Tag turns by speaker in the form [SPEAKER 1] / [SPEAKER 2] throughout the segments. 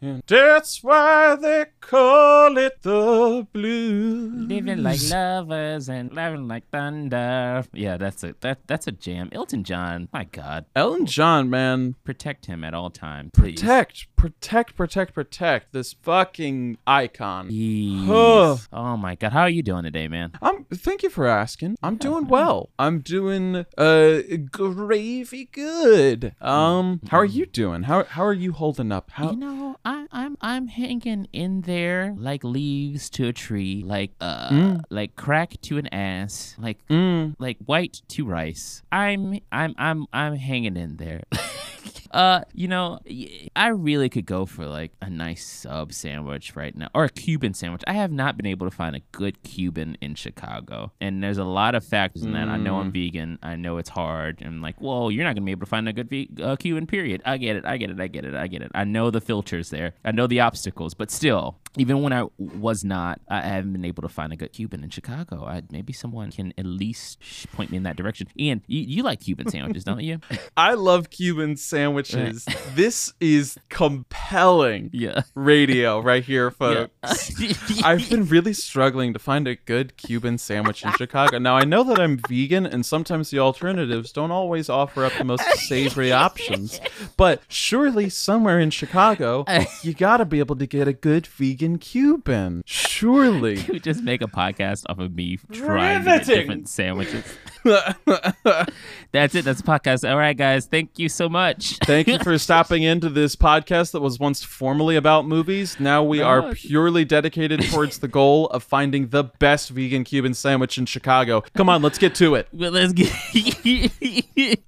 [SPEAKER 1] And that's why they call it the blues.
[SPEAKER 2] Living like lovers and loving like thunder. Yeah, that's a that that's a jam. Elton John, my God,
[SPEAKER 1] Elton John, man.
[SPEAKER 2] protect him at all times, please.
[SPEAKER 1] Protect, protect, protect, protect this fucking icon.
[SPEAKER 2] Oh my God, how are you doing today, man?
[SPEAKER 1] I'm thank you for asking. I'm doing well. I'm doing uh gravy good. Um how are you doing? How how are you holding up? How
[SPEAKER 2] You know, I, I'm I'm hanging in there like leaves to a tree, like uh, like crack to an ass, like
[SPEAKER 1] Mm.
[SPEAKER 2] like white to rice. I'm I'm I'm I'm hanging in there. uh, you know, I really could go for like a nice sub sandwich right now, or a Cuban sandwich. I have not been able to find a good Cuban in Chicago, and there's a lot of factors in that. I know I'm vegan. I know it's hard. And I'm like, well, you're not gonna be able to find a good ve- uh, Cuban. Period. I get it. I get it. I get it. I get it. I know the filters there. I know the obstacles, but still, even when I was not, I haven't been able to find a good Cuban in Chicago. I, maybe someone can at least point me in that direction. Ian, you, you like Cuban sandwiches, don't you?
[SPEAKER 1] I love Cuban sandwiches. this is compelling
[SPEAKER 2] Yeah.
[SPEAKER 1] radio right here,
[SPEAKER 2] Yeah.
[SPEAKER 1] folks. I've been really struggling to find a good Cuban sandwich in Chicago. Now I know that I'm vegan and sometimes the alternatives don't always offer up the most savory options. But surely somewhere in Chicago, you got to be able to get a good vegan Cuban. Surely.
[SPEAKER 2] we just make a podcast off of me trying to get
[SPEAKER 1] Riveting.
[SPEAKER 2] different sandwiches. That's it. That's the podcast. All right, guys. Thank you so much.
[SPEAKER 1] Thank you for stopping into this podcast that was once formerly about movies. Now we are purely dedicated towards the goal of finding the best vegan Cuban sandwich in Chicago. Come on, let's get to it.
[SPEAKER 2] Let's get.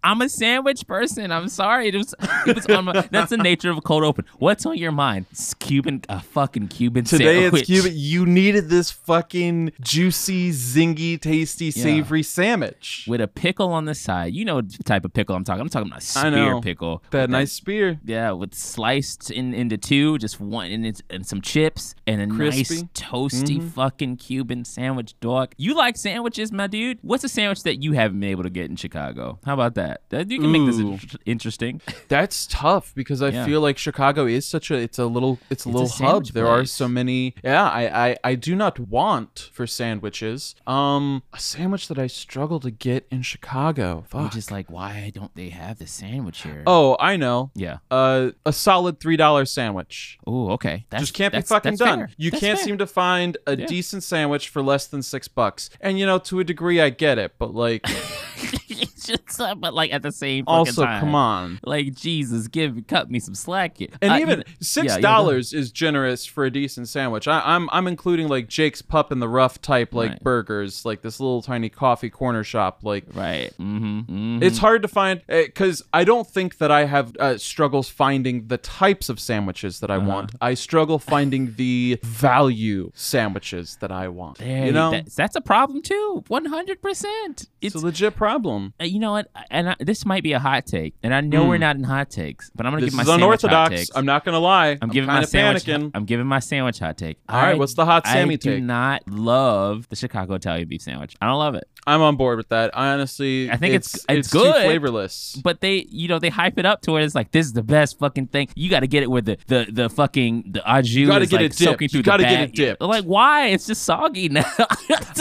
[SPEAKER 2] I'm a sandwich person. I'm sorry. It was, it was on my, that's the nature of a cold open. What's on your mind? It's Cuban, a fucking Cuban
[SPEAKER 1] Today
[SPEAKER 2] sandwich.
[SPEAKER 1] it's Cuban. You needed this fucking juicy, zingy, tasty, savory sandwich.
[SPEAKER 2] With a pickle on the side. You know the type of pickle I'm talking. I'm talking about a spear pickle.
[SPEAKER 1] that nice spear.
[SPEAKER 2] Yeah, with sliced in into two, just one and it's and some chips and a
[SPEAKER 1] Crispy.
[SPEAKER 2] nice toasty fucking Cuban sandwich, dog. You like sandwiches, my dude? What's a sandwich that you haven't been able to get in Chicago? How about that? That- You can make this
[SPEAKER 1] Ooh.
[SPEAKER 2] interesting.
[SPEAKER 1] That's tough because I
[SPEAKER 2] Yeah.
[SPEAKER 1] feel like Chicago is such a it's a little it's a
[SPEAKER 2] It's a
[SPEAKER 1] little hub.
[SPEAKER 2] sandwich
[SPEAKER 1] There are so many yeah, I, I I do not want for sandwiches. Um a sandwich that I struggle to get in Chicago. Fuck.
[SPEAKER 2] just like, why don't they have the sandwich here?
[SPEAKER 1] Oh, I know.
[SPEAKER 2] yeah.
[SPEAKER 1] Uh a solid three dollar sandwich.
[SPEAKER 2] Oh, okay. That's,
[SPEAKER 1] Just can't be
[SPEAKER 2] that's-
[SPEAKER 1] fucking
[SPEAKER 2] that's
[SPEAKER 1] done.
[SPEAKER 2] fair.
[SPEAKER 1] You
[SPEAKER 2] That's
[SPEAKER 1] can't
[SPEAKER 2] fair.
[SPEAKER 1] seem to find a
[SPEAKER 2] Yeah.
[SPEAKER 1] decent sandwich for less than six bucks. And you know, to a degree I get it, but like
[SPEAKER 2] but like at the same
[SPEAKER 1] also
[SPEAKER 2] time.
[SPEAKER 1] come on.
[SPEAKER 2] Like Jesus, give cut me some slack here.
[SPEAKER 1] And
[SPEAKER 2] Uh,
[SPEAKER 1] even six
[SPEAKER 2] yeah, yeah,
[SPEAKER 1] dollars is generous for a decent sandwich. I, I'm I'm including like Jake's Pup in the Rough type like
[SPEAKER 2] Right.
[SPEAKER 1] burgers, like this little tiny coffee corner shop. Like
[SPEAKER 2] Right. Mm-hmm. mm-hmm.
[SPEAKER 1] it's hard to find because I don't think that I have uh, struggles finding the types of sandwiches that I
[SPEAKER 2] Uh-huh.
[SPEAKER 1] want. I struggle finding the value sandwiches that I want.
[SPEAKER 2] There,
[SPEAKER 1] you know,
[SPEAKER 2] that's, that's a problem too. One hundred percent.
[SPEAKER 1] it's a legit problem.
[SPEAKER 2] uh, you know what, and I, this might be a hot take, and I know we're not in hot takes, but I'm gonna
[SPEAKER 1] Hmm. This
[SPEAKER 2] give my
[SPEAKER 1] is
[SPEAKER 2] sandwich hot
[SPEAKER 1] unorthodox.
[SPEAKER 2] takes.
[SPEAKER 1] I'm not gonna lie.
[SPEAKER 2] I'm giving my
[SPEAKER 1] kind of
[SPEAKER 2] sandwich.
[SPEAKER 1] panicking.
[SPEAKER 2] I'm giving my sandwich hot take.
[SPEAKER 1] All right,
[SPEAKER 2] I-
[SPEAKER 1] what's the hot Sammy take?
[SPEAKER 2] I do not love the Chicago Italian beef sandwich. I don't love it.
[SPEAKER 1] I'm on board with that. I honestly,
[SPEAKER 2] I think it's-
[SPEAKER 1] it's
[SPEAKER 2] it's good.
[SPEAKER 1] flavorless.
[SPEAKER 2] But they, you know, they hype it up to where it's like this is the best fucking thing. You got to get it where the the the fucking the au jus
[SPEAKER 1] gotta
[SPEAKER 2] is
[SPEAKER 1] get
[SPEAKER 2] like
[SPEAKER 1] it dipped.
[SPEAKER 2] soaking through
[SPEAKER 1] You gotta
[SPEAKER 2] the
[SPEAKER 1] get
[SPEAKER 2] bag.
[SPEAKER 1] it dipped.
[SPEAKER 2] Like why? It's just soggy now.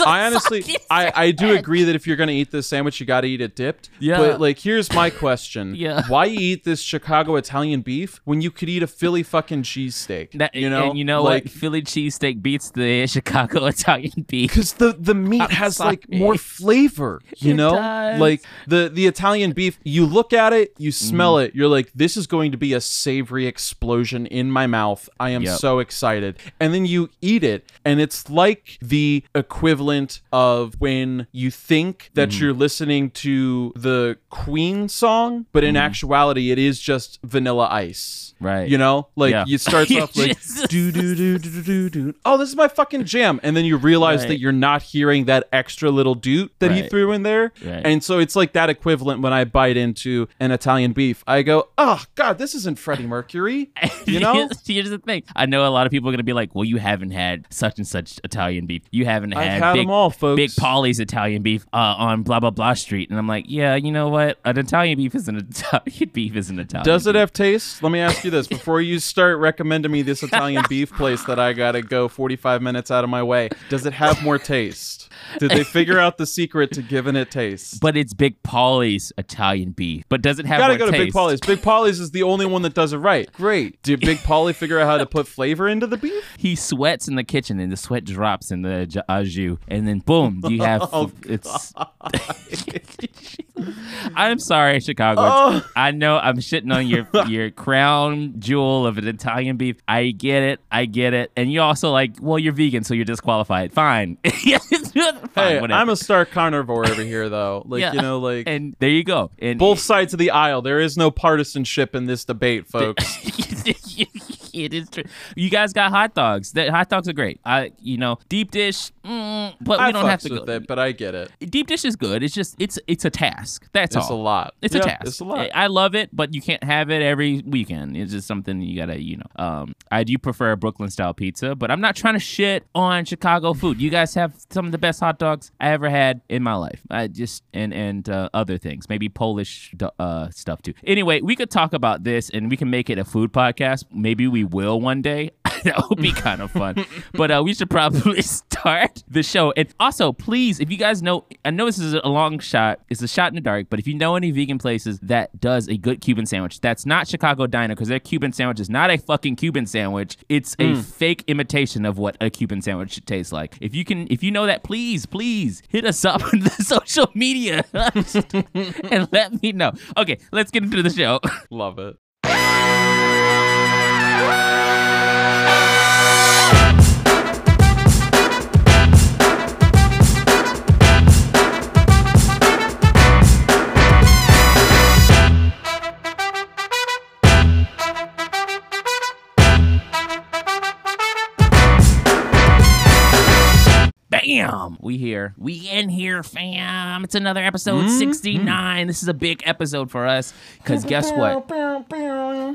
[SPEAKER 1] I honestly, I, I do agree that if you're gonna eat this sandwich, you gotta eat it dipped.
[SPEAKER 2] Yeah.
[SPEAKER 1] But like, here's my question.
[SPEAKER 2] Yeah.
[SPEAKER 1] Why eat this Chicago Italian beef when you could eat a Philly fucking cheesesteak?
[SPEAKER 2] That,
[SPEAKER 1] you know,
[SPEAKER 2] and you know
[SPEAKER 1] like,
[SPEAKER 2] what? Philly cheesesteak beats the Chicago Italian beef.
[SPEAKER 1] Because the, the meat
[SPEAKER 2] I'm
[SPEAKER 1] has like more flavor, you
[SPEAKER 2] It
[SPEAKER 1] know,
[SPEAKER 2] does.
[SPEAKER 1] like the the Italian beef. You look at it, you smell
[SPEAKER 2] Mm-hmm.
[SPEAKER 1] it, you're like, this is going to be a savory explosion in my mouth. I am
[SPEAKER 2] Yep.
[SPEAKER 1] so excited. And then you eat it, and it's like the equivalent of when you think that
[SPEAKER 2] Mm-hmm.
[SPEAKER 1] you're listening to the Queen song, but in actuality, it is just Vanilla Ice.
[SPEAKER 2] Right.
[SPEAKER 1] You know, like
[SPEAKER 2] Yeah.
[SPEAKER 1] it starts off like do do do do do do. Oh, this is my fucking jam, and then you realize
[SPEAKER 2] Right.
[SPEAKER 1] that you're not hearing that extra little doot that he threw in there,
[SPEAKER 2] Right.
[SPEAKER 1] and so it's like that equivalent when I bite into an Italian beef. I go, oh god, this isn't Freddie Mercury. You know,
[SPEAKER 2] here's, the thing. I know a lot of people are gonna be like, "Well, you haven't had such and such Italian beef. You haven't
[SPEAKER 1] I've
[SPEAKER 2] had
[SPEAKER 1] had
[SPEAKER 2] big,
[SPEAKER 1] them all, folks.
[SPEAKER 2] Big Polly's Italian beef uh, on blah blah blah street." And I'm like, like, yeah, you know what? An Italian beef is an Italian beef is an Italian.
[SPEAKER 1] Does it
[SPEAKER 2] beef.
[SPEAKER 1] have taste? Let me ask you this before you start recommending me this Italian beef place that I gotta go 45 minutes out of my way. Does it have more taste? Did they figure out the secret to giving it taste?
[SPEAKER 2] But it's Big Polly's Italian beef. But does it have
[SPEAKER 1] gotta go to? Big Polly's. Big Polly's is the only one that does it right. Great. Did Big Polly figure out how to put flavor into the beef?
[SPEAKER 2] He sweats in the kitchen, and the sweat drops in the j- au jus, and then boom, you have
[SPEAKER 1] Oh,
[SPEAKER 2] it's. I'm sorry, Chicago.
[SPEAKER 1] Oh.
[SPEAKER 2] I know I'm shitting on your your crown jewel of an Italian beef. I get it. I get it. And you also like, well, you're vegan, so you're disqualified. Fine.
[SPEAKER 1] Hey,
[SPEAKER 2] whatever.
[SPEAKER 1] I'm a stark carnivore over here, though. Like
[SPEAKER 2] Yeah.
[SPEAKER 1] you know, like
[SPEAKER 2] and there you go. And
[SPEAKER 1] both sides of the aisle. There is no partisanship in this debate, folks.
[SPEAKER 2] it is true. You guys got hot dogs. The hot dogs are great. I, you know, deep dish, mm, but we
[SPEAKER 1] I
[SPEAKER 2] don't have to go.
[SPEAKER 1] it, but I get it.
[SPEAKER 2] Deep dish is good. It's just it's it's a task. That's
[SPEAKER 1] It's a lot.
[SPEAKER 2] It's
[SPEAKER 1] Yeah,
[SPEAKER 2] a task.
[SPEAKER 1] It's a lot.
[SPEAKER 2] I love it, but you can't have it every weekend. It's just something you gotta, you know. Um, I do prefer a Brooklyn style pizza, but I'm not trying to shit on Chicago food. You guys have some of the best hot dogs I ever had in my life. I just and and uh, other things, maybe Polish uh, stuff too. Anyway, we could talk about this and we can make it a food podcast. Maybe we will one day. that would be kind of fun. but uh, we should probably start the show. And also, please, if you guys know, I know this is a long shot. It's a shot in the dark. But if you know any vegan places that does a good Cuban sandwich, that's not Chicago Diner because their Cuban sandwich is not a fucking Cuban sandwich. It's a fake imitation of what a Cuban sandwich should taste like. If you can, if you know that, please, please hit us up on the social media and let me know. Okay, let's get into the show.
[SPEAKER 1] Love it.
[SPEAKER 2] Bam! We here. We in here, fam. It's another episode
[SPEAKER 1] Mm-hmm.
[SPEAKER 2] 69. This is a big episode for us because guess what?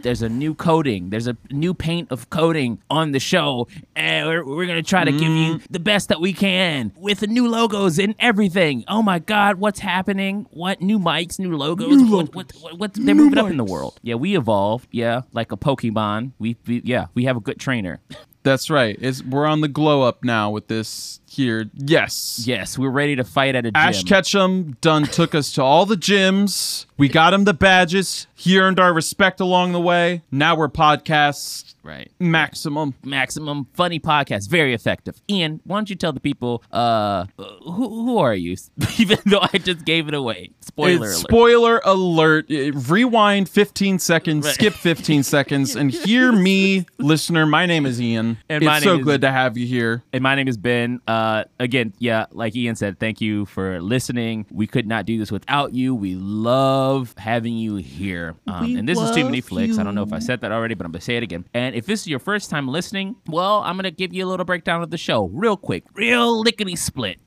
[SPEAKER 2] There's a new coating. There's a new paint of coating on the show. And we're, we're going to try to give you
[SPEAKER 1] Mm.
[SPEAKER 2] the best that we can with the new logos and everything. Oh my God, what's happening? What? New mics, new logos? what, what, what, what- they're moving up in the world. Yeah, we evolved. Yeah, like a Pokemon. We, we Yeah, we have a good trainer.
[SPEAKER 1] That's right. It's, we're on the glow up now with this here. Yes.
[SPEAKER 2] Yes, we're ready to fight at a gym.
[SPEAKER 1] Ash Ketchum done took us to all the gyms. We got him the badges. He earned our respect along the way. Now we're podcast
[SPEAKER 2] Right.
[SPEAKER 1] maximum.
[SPEAKER 2] Maximum funny podcast, very effective. Ian, why don't you tell the people uh who who are you? Even though I just gave it away. Spoiler
[SPEAKER 1] It's
[SPEAKER 2] alert.
[SPEAKER 1] Spoiler alert. Uh, Rewind 15 seconds,
[SPEAKER 2] Right.
[SPEAKER 1] skip 15 seconds, and hear me, listener. My name is Ian.
[SPEAKER 2] And
[SPEAKER 1] it's so good to have you here.
[SPEAKER 2] and my name is Ben. Uh, again, yeah, like Ian said, thank you for listening. We could not do this without you. We love having you here. Um, and this is Too Many Flicks. I don't know if. I said that already, but I'm gonna say it again. And if this is your first time listening, well, I'm gonna give you a little breakdown of the show, real quick, real lickety split.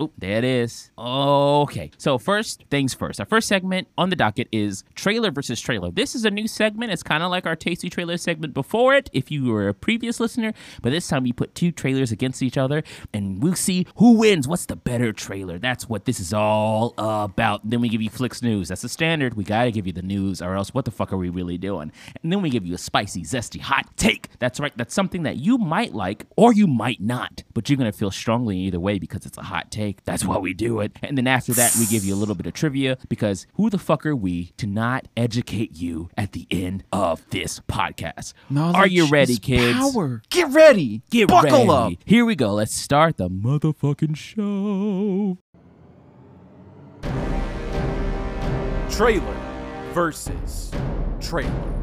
[SPEAKER 2] Oh, there it is. Okay. So first things first. Our first segment on the docket is trailer versus trailer. This is a new segment. It's kind of like our tasty trailer segment before it, if you were a previous listener. But this time we put two trailers against each other, and we'll see who wins. What's the better trailer? That's what this is all about. Then we give you Flicks news. That's the standard. We gotta give you the news, or else what the fuck are we really doing? And then we give you a spicy, zesty, hot take. That's right. That's something that you might like or you might not, but you're gonna feel strongly either way because it's a hot take. That's why we do it. And then after that, we give you a little bit of trivia because who the fuck are we to not educate you at the end of this podcast? are you ready, kids?
[SPEAKER 1] Power. Get ready.
[SPEAKER 2] Get
[SPEAKER 1] Buckle
[SPEAKER 2] ready.
[SPEAKER 1] up.
[SPEAKER 2] Here we go. Let's start the motherfucking show.
[SPEAKER 1] Trailer versus trailer.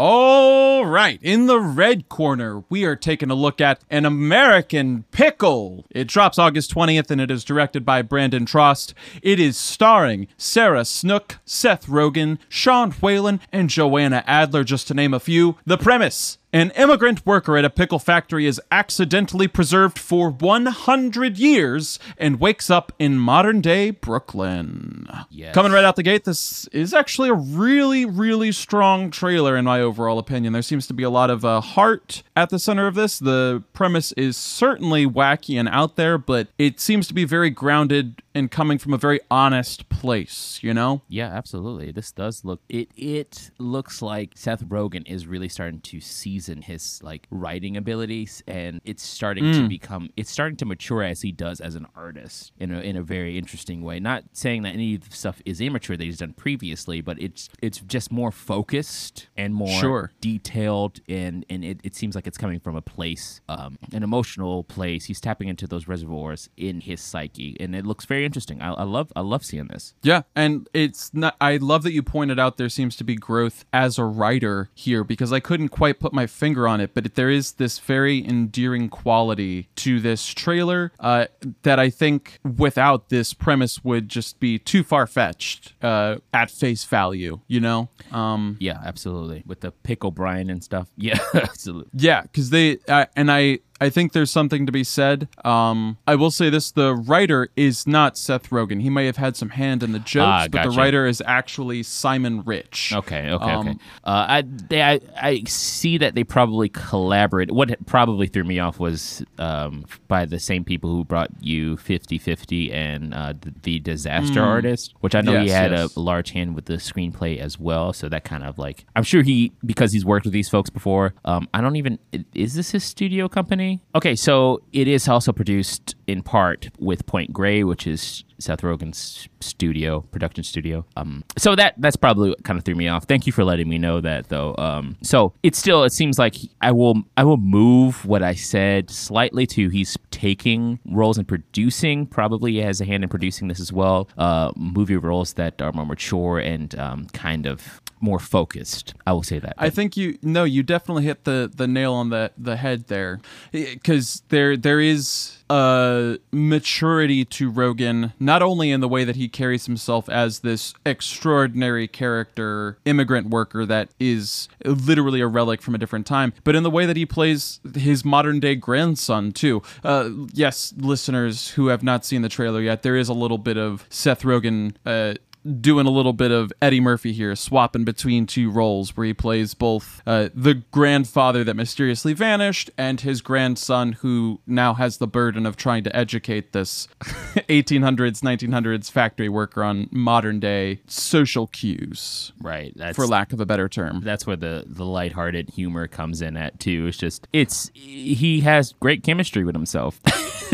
[SPEAKER 1] All right, in the red corner, we are taking a look at An American Pickle. It drops August 20th and it is directed by Brandon Trost. It is starring Sarah Snook, Seth Rogen, Sean Whalen, and Joanna Adler, just to name a few. The premise. An immigrant worker at a pickle factory is accidentally preserved for 100 years and wakes up in modern day Brooklyn.
[SPEAKER 2] Yes.
[SPEAKER 1] Coming right out the gate, this is actually a really, really strong trailer, in my overall opinion. There seems to be a lot of uh, heart at the center of this. The premise is certainly wacky and out there, but it seems to be very grounded and coming from a very honest place, you know?
[SPEAKER 2] Yeah, absolutely. This does look it it looks like Seth Rogen is really starting to season his like writing abilities and it's starting to become it's starting to mature as he does as an artist in a in a very interesting way. Not saying that any of the stuff is immature that he's done previously, but it's it's just more focused and more
[SPEAKER 1] Sure.
[SPEAKER 2] detailed and and it, it seems like it's coming from a place um an emotional place he's tapping into those reservoirs in his psyche and it looks very interesting i, I love i love seeing this
[SPEAKER 1] Yeah, and it's not. I love that you pointed out there seems to be growth as a writer here because I couldn't quite put my finger on it, but there is this very endearing quality to this trailer uh, that I think without this premise would just be too far fetched uh, at face value. You know? Um,
[SPEAKER 2] yeah absolutely with the pickle brian and stuff yeah absolutely
[SPEAKER 1] Yeah, because they uh, and I I think there's something to be said. Um, I will say this: the writer is not Seth Rogen. He may have had some hand in the jokes,
[SPEAKER 2] Ah,
[SPEAKER 1] but the writer is actually Simon Rich.
[SPEAKER 2] Okay, okay, okay.
[SPEAKER 1] Um,
[SPEAKER 2] Uh, I, they, I I see that they probably collaborate. What probably threw me off was um, by the same people who brought you 50-50 and uh, the, the Disaster Artist, which I know he
[SPEAKER 1] Hmm.
[SPEAKER 2] Had
[SPEAKER 1] yes.
[SPEAKER 2] a large hand with the screenplay as well. So that kind of like I'm sure he because he's worked with these folks before. Um, I don't even is this his studio company? Okay, so it is also produced in part with Point Grey, which is Seth Rogen's studio, production studio. Um, so that that's probably what kind of threw me off. Thank you for letting me know that though. Um, so it still it seems like I will I will move what I said slightly to he's taking roles in producing. Probably has a hand in producing this as well. Uh, movie roles that are more mature and um, kind of more focused. I will say that.
[SPEAKER 1] I think you no, you definitely hit the the nail on the the head there, because there there is a maturity to Rogen, not only in the way that he carries himself as this extraordinary character immigrant worker that is literally a relic from a different time, but in the way that he plays his modern day grandson too. Uh, yes, listeners who have not seen the trailer yet, there is a little bit of Seth Rogen. Uh, doing a little bit of Eddie Murphy here, swapping between two roles where he plays both uh, the grandfather that mysteriously vanished and his grandson who now has the burden of trying to educate this 1800s, 1900s factory worker on modern day social cues,
[SPEAKER 2] right. That's
[SPEAKER 1] for lack of a better term.
[SPEAKER 2] that's where the the lighthearted humor comes in at too. It's just it's he has great chemistry with himself.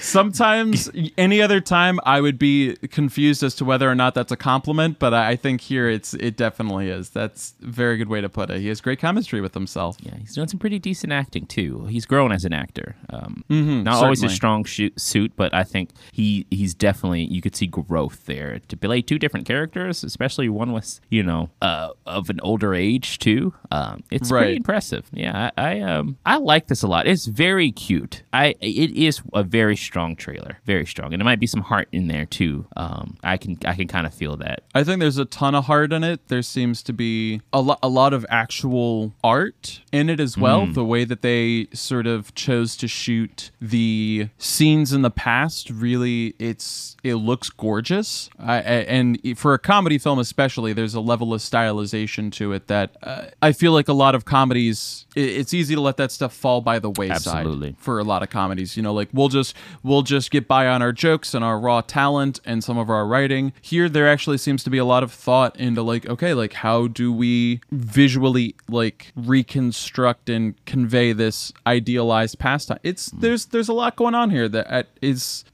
[SPEAKER 1] Sometimes, any other time, I would be confused as to whether or not that's a compliment, but I think here it's it definitely is. That's a very good way to put it. He has great chemistry with himself.
[SPEAKER 2] yeah, he's doing some pretty decent acting too. He's grown as an actor. Um, not always a strong shoot, suit, but I think he he's definitely you could see growth there to play two different characters, especially one with you know uh, of an older age too. Um, it's
[SPEAKER 1] Right.
[SPEAKER 2] pretty impressive. Yeah, I, I um I like this a lot. It's very cute. I it is a very strong trailer, very strong, and it might be some heart in there too. Um, I can I can kind of feel that.
[SPEAKER 1] I think there's a ton of heart in it. There seems to be a, lo- a lot of actual art in it as well. The way that they sort of chose to shoot the scenes in the past, really, it's it looks gorgeous. I, I, and for a comedy film, especially, there's a level of stylization to it that uh, I feel like a lot of comedies. It's easy to let that stuff fall by the wayside
[SPEAKER 2] Absolutely.
[SPEAKER 1] for a lot of comedies. You know, like we'll just we'll just get by on our jokes and our raw talent and some of our writing. Here, there actually seems to be a lot of thought into like, okay, like how do we visually like reconstruct and convey this idealized pastime? It's there's there's a lot going on here that uh,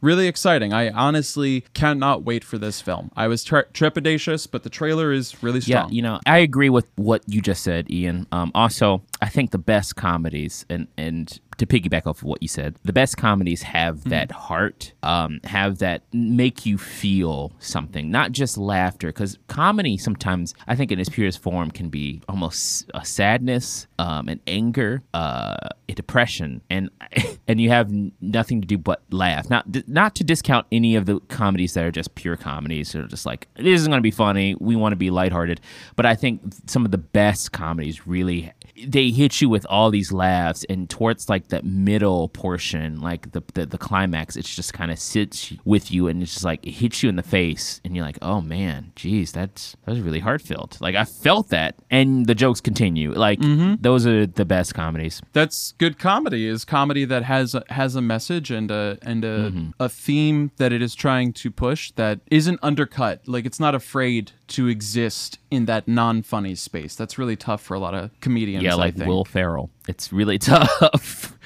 [SPEAKER 1] really exciting. I honestly cannot wait for this film. I was tre- trepidatious, but the trailer is really strong.
[SPEAKER 2] Yeah, you know, I agree with what you just said, Ian. Um, also, I think the best comedies, and and to piggyback off of what you said, the best comedies have that heart, um, have that make you feel something, not just laughter. Because comedy sometimes, I think in its purest form, can be almost a sadness, um, an anger, uh, a depression and and you have nothing to do but laugh. Not not to discount any of the comedies that are just pure comedies. They're just like this isn't going to be funny. We want to be lighthearted, but I think some of the best comedies really they hit you with all these laughs and towards like the middle portion like the the, the climax it's just kind of sits with you and it's just like it hits you in the face and you're like oh man geez that's that was really heartfelt like i felt that and the jokes continue like those are the best comedies
[SPEAKER 1] That's good comedy. Is comedy that has a, has a message and a and a
[SPEAKER 2] Mm-hmm.
[SPEAKER 1] a theme that it is trying to push that isn't undercut. Like it's not afraid to exist in that non-funny space. That's really tough for a lot of comedians.
[SPEAKER 2] Yeah
[SPEAKER 1] I
[SPEAKER 2] like
[SPEAKER 1] think.
[SPEAKER 2] will ferrell it's really tough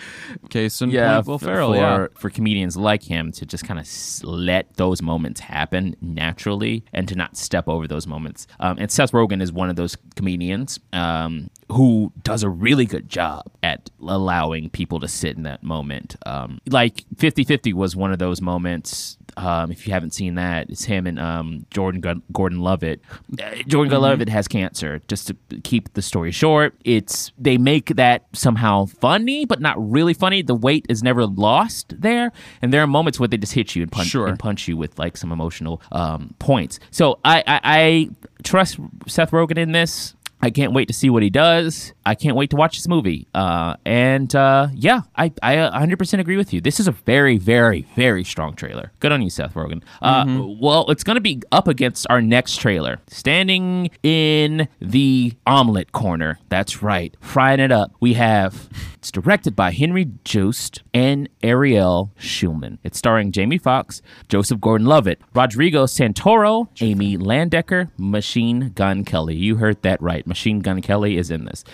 [SPEAKER 1] Case in
[SPEAKER 2] yeah,
[SPEAKER 1] point, Will Ferrell.
[SPEAKER 2] for,
[SPEAKER 1] yeah.
[SPEAKER 2] for comedians like him to just kind of let those moments happen naturally and to not step over those moments. Um, and Seth Rogen is one of those comedians um, who does a really good job at allowing people to sit in that moment. Um, like 50 50 was one of those moments. Um, if you haven't seen that, it's him and um, Jordan Gu- Gordon Levitt. Uh, Jordan Gordon Levitt has cancer. Just to keep the story short, it's they make that somehow funny, but not really funny. The weight is never lost there, and there are moments where they just hit you and punch
[SPEAKER 1] Sure.
[SPEAKER 2] and punch you with like some emotional um, points. So I, I, I trust Seth Rogen in this. I can't wait to see what he does. I can't wait to watch this movie. Uh, and uh, yeah, I, I 100% agree with you. This is a very, very, very strong trailer. Good on you, Seth Rogen. Uh, Well, it's going to be up against our next trailer. Standing in the omelet corner. That's right. Frying it up. We have, it's directed by Henry Joost and Ariel Schulman. It's starring Jamie Foxx, Joseph Gordon Levitt, Rodrigo Santoro, Amy Landecker, Machine Gun Kelly. You heard that right. Machine Gun Kelly is in this.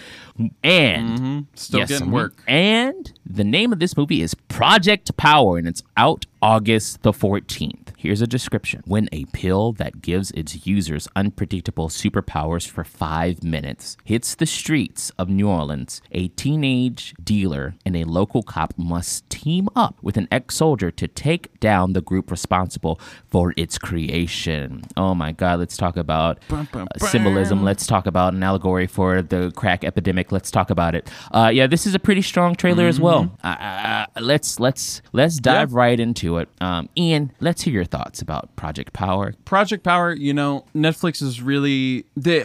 [SPEAKER 2] And mm-hmm.
[SPEAKER 1] Still
[SPEAKER 2] Yes,
[SPEAKER 1] getting work.
[SPEAKER 2] And the name of this movie is Project Power, and it's out August the 14th. Here's a description When a pill that gives its users unpredictable superpowers for five minutes hits the streets of New Orleans, a teenage dealer and a local cop must team up with an ex soldier to take down the group responsible for its creation. Oh my God, let's talk about
[SPEAKER 1] Bum, bum,
[SPEAKER 2] uh, symbolism. Let's talk about an allegory for the crack epidemic. Let's talk about it. Uh, yeah, this is a pretty strong trailer as well. Uh, uh, let's let's let's dive right into it. Um, Ian, let's hear your thoughts about Project Power.
[SPEAKER 1] Project Power, you know, Netflix is really they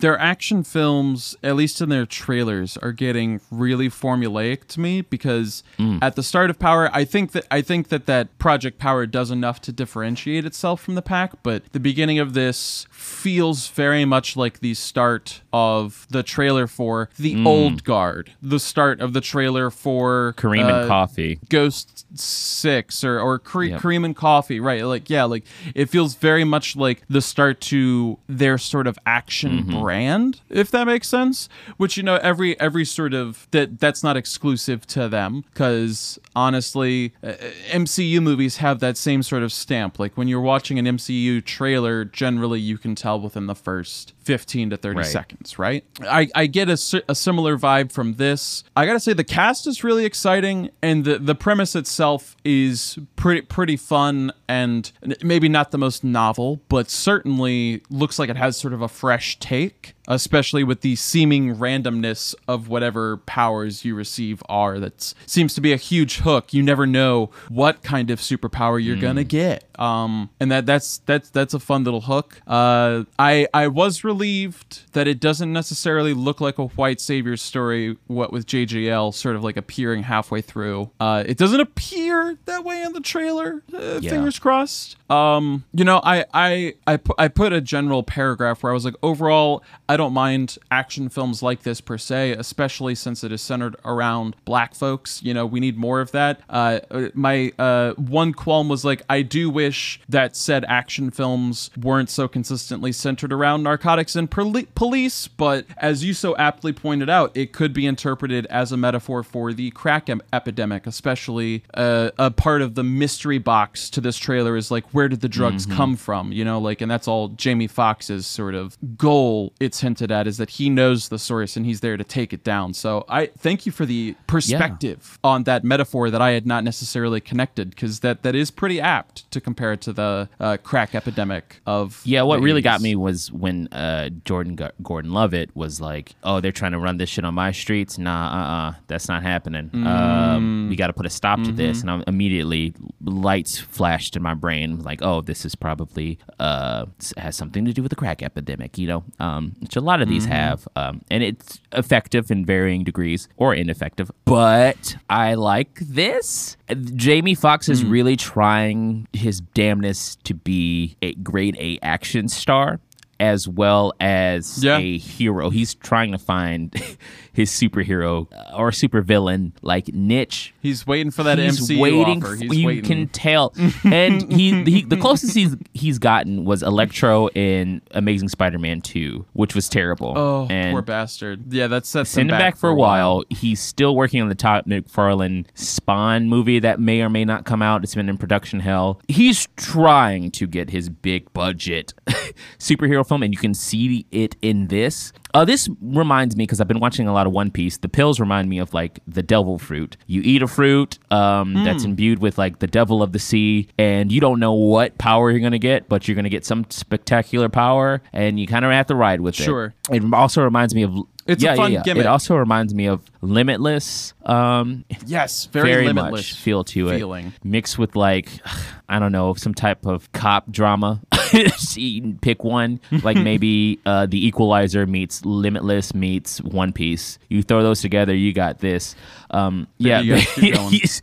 [SPEAKER 1] their action films, at least in their trailers, are getting really formulaic to me because mm. at the start of Power, I think that I think that that Project Power does enough to differentiate itself from the pack, but the beginning of this feels very much like the start of the trailer for The Old Guard, the start of the trailer for
[SPEAKER 2] Kareem
[SPEAKER 1] uh,
[SPEAKER 2] and Coffee.
[SPEAKER 1] Ghost Six or or Cre-
[SPEAKER 2] Yep.
[SPEAKER 1] Cream and Coffee, right? Like yeah, like it feels very much like the start to their sort of action
[SPEAKER 2] Mm-hmm.
[SPEAKER 1] brand, if that makes sense. Which you know every every sort of that that's not exclusive to them because honestly, uh, MCU movies have that same sort of stamp. Like when you're watching an MCU trailer, generally you can tell within the first 15 to 30
[SPEAKER 2] Right.
[SPEAKER 1] seconds, right? I, I get a, a similar vibe from this. I gotta say the cast is really exciting, and the the premise itself is pretty pretty fun and maybe not the most novel, but certainly looks like it has sort of a fresh take. Especially with the seeming randomness of whatever powers you receive are, that seems to be a huge hook. You never know what kind of superpower you're gonna get, um, and that that's that's that's a fun little hook. Uh, I I was relieved that it doesn't necessarily look like a white savior story. What with JGL sort of like appearing halfway through, uh, it doesn't appear that way in the trailer. Uh,
[SPEAKER 2] Yeah.
[SPEAKER 1] Fingers crossed. Um, you know, I I I pu- I put a general paragraph where I was like, overall, I don't mind action films like this per se, especially since it is centered around black folks. You know, we need more of that. Uh, uh, my uh, one qualm was like, I do wish that said action films weren't so consistently centered around narcotics and poli- police, but as you so aptly pointed out, it could be interpreted as a metaphor for the crack em- epidemic, especially uh, a part of the mystery box to this trailer is like where did the drugs
[SPEAKER 2] Mm-hmm.
[SPEAKER 1] come from? You know, like and that's all Jamie Foxx's sort of goal it's hinted at is that he knows the source and he's there to take it down. So I thank you for the perspective on that metaphor that I had not necessarily connected because that that is pretty apt to compare it to the uh, crack epidemic of
[SPEAKER 2] Yeah, what really got me was when uh, Jordan G- Gordon Levitt was like, "Oh, they're trying to run this shit on my streets. Nah, uh, uh that's not happening. Um, we got to put a stop to this." And I'm immediately lights flashed in my brain, like, "Oh, this is probably uh has something to do with the crack epidemic." You know, um, a lot of these have, um, and it's effective in varying degrees or ineffective. But I like this. Jamie Foxx is really trying his damnness to be a grade A action star as well as
[SPEAKER 1] Yeah.
[SPEAKER 2] a hero. He's trying to find his superhero or supervillain like niche.
[SPEAKER 1] He's waiting for that
[SPEAKER 2] He's
[SPEAKER 1] MCU
[SPEAKER 2] waiting.
[SPEAKER 1] offer. He's
[SPEAKER 2] you
[SPEAKER 1] waiting.
[SPEAKER 2] can tell, and he, he the closest he's he's gotten was Electro in Amazing Spider-Man Two, which was terrible.
[SPEAKER 1] Oh,
[SPEAKER 2] and
[SPEAKER 1] poor bastard. Yeah, that sets
[SPEAKER 2] send him back, for a while. He's still working on the Todd McFarlane Spawn movie that may or may not come out. It's been in production hell. He's trying to get his big budget superhero film, and you can see it in this. Uh, this reminds me because I've been watching a lot of One Piece. The pills remind me of like the devil fruit. You eat a fruit um, that's imbued with like the devil of the sea, and you don't know what power you're gonna get, but you're gonna get some spectacular power, and you kind of have to ride with
[SPEAKER 1] Sure.
[SPEAKER 2] it. Sure. It also reminds me of
[SPEAKER 1] It's a fun
[SPEAKER 2] yeah, yeah.
[SPEAKER 1] gimmick.
[SPEAKER 2] It also reminds me of Limitless. Um,
[SPEAKER 1] Yes, very,
[SPEAKER 2] very,
[SPEAKER 1] limitless
[SPEAKER 2] much feel to it,
[SPEAKER 1] feeling.
[SPEAKER 2] mixed with like I don't know some type of cop drama. Pick one, like maybe uh, the Equalizer meets Limitless meets One Piece. You throw those together, you got this. Um, yeah,
[SPEAKER 1] you guys keep going.
[SPEAKER 2] he's-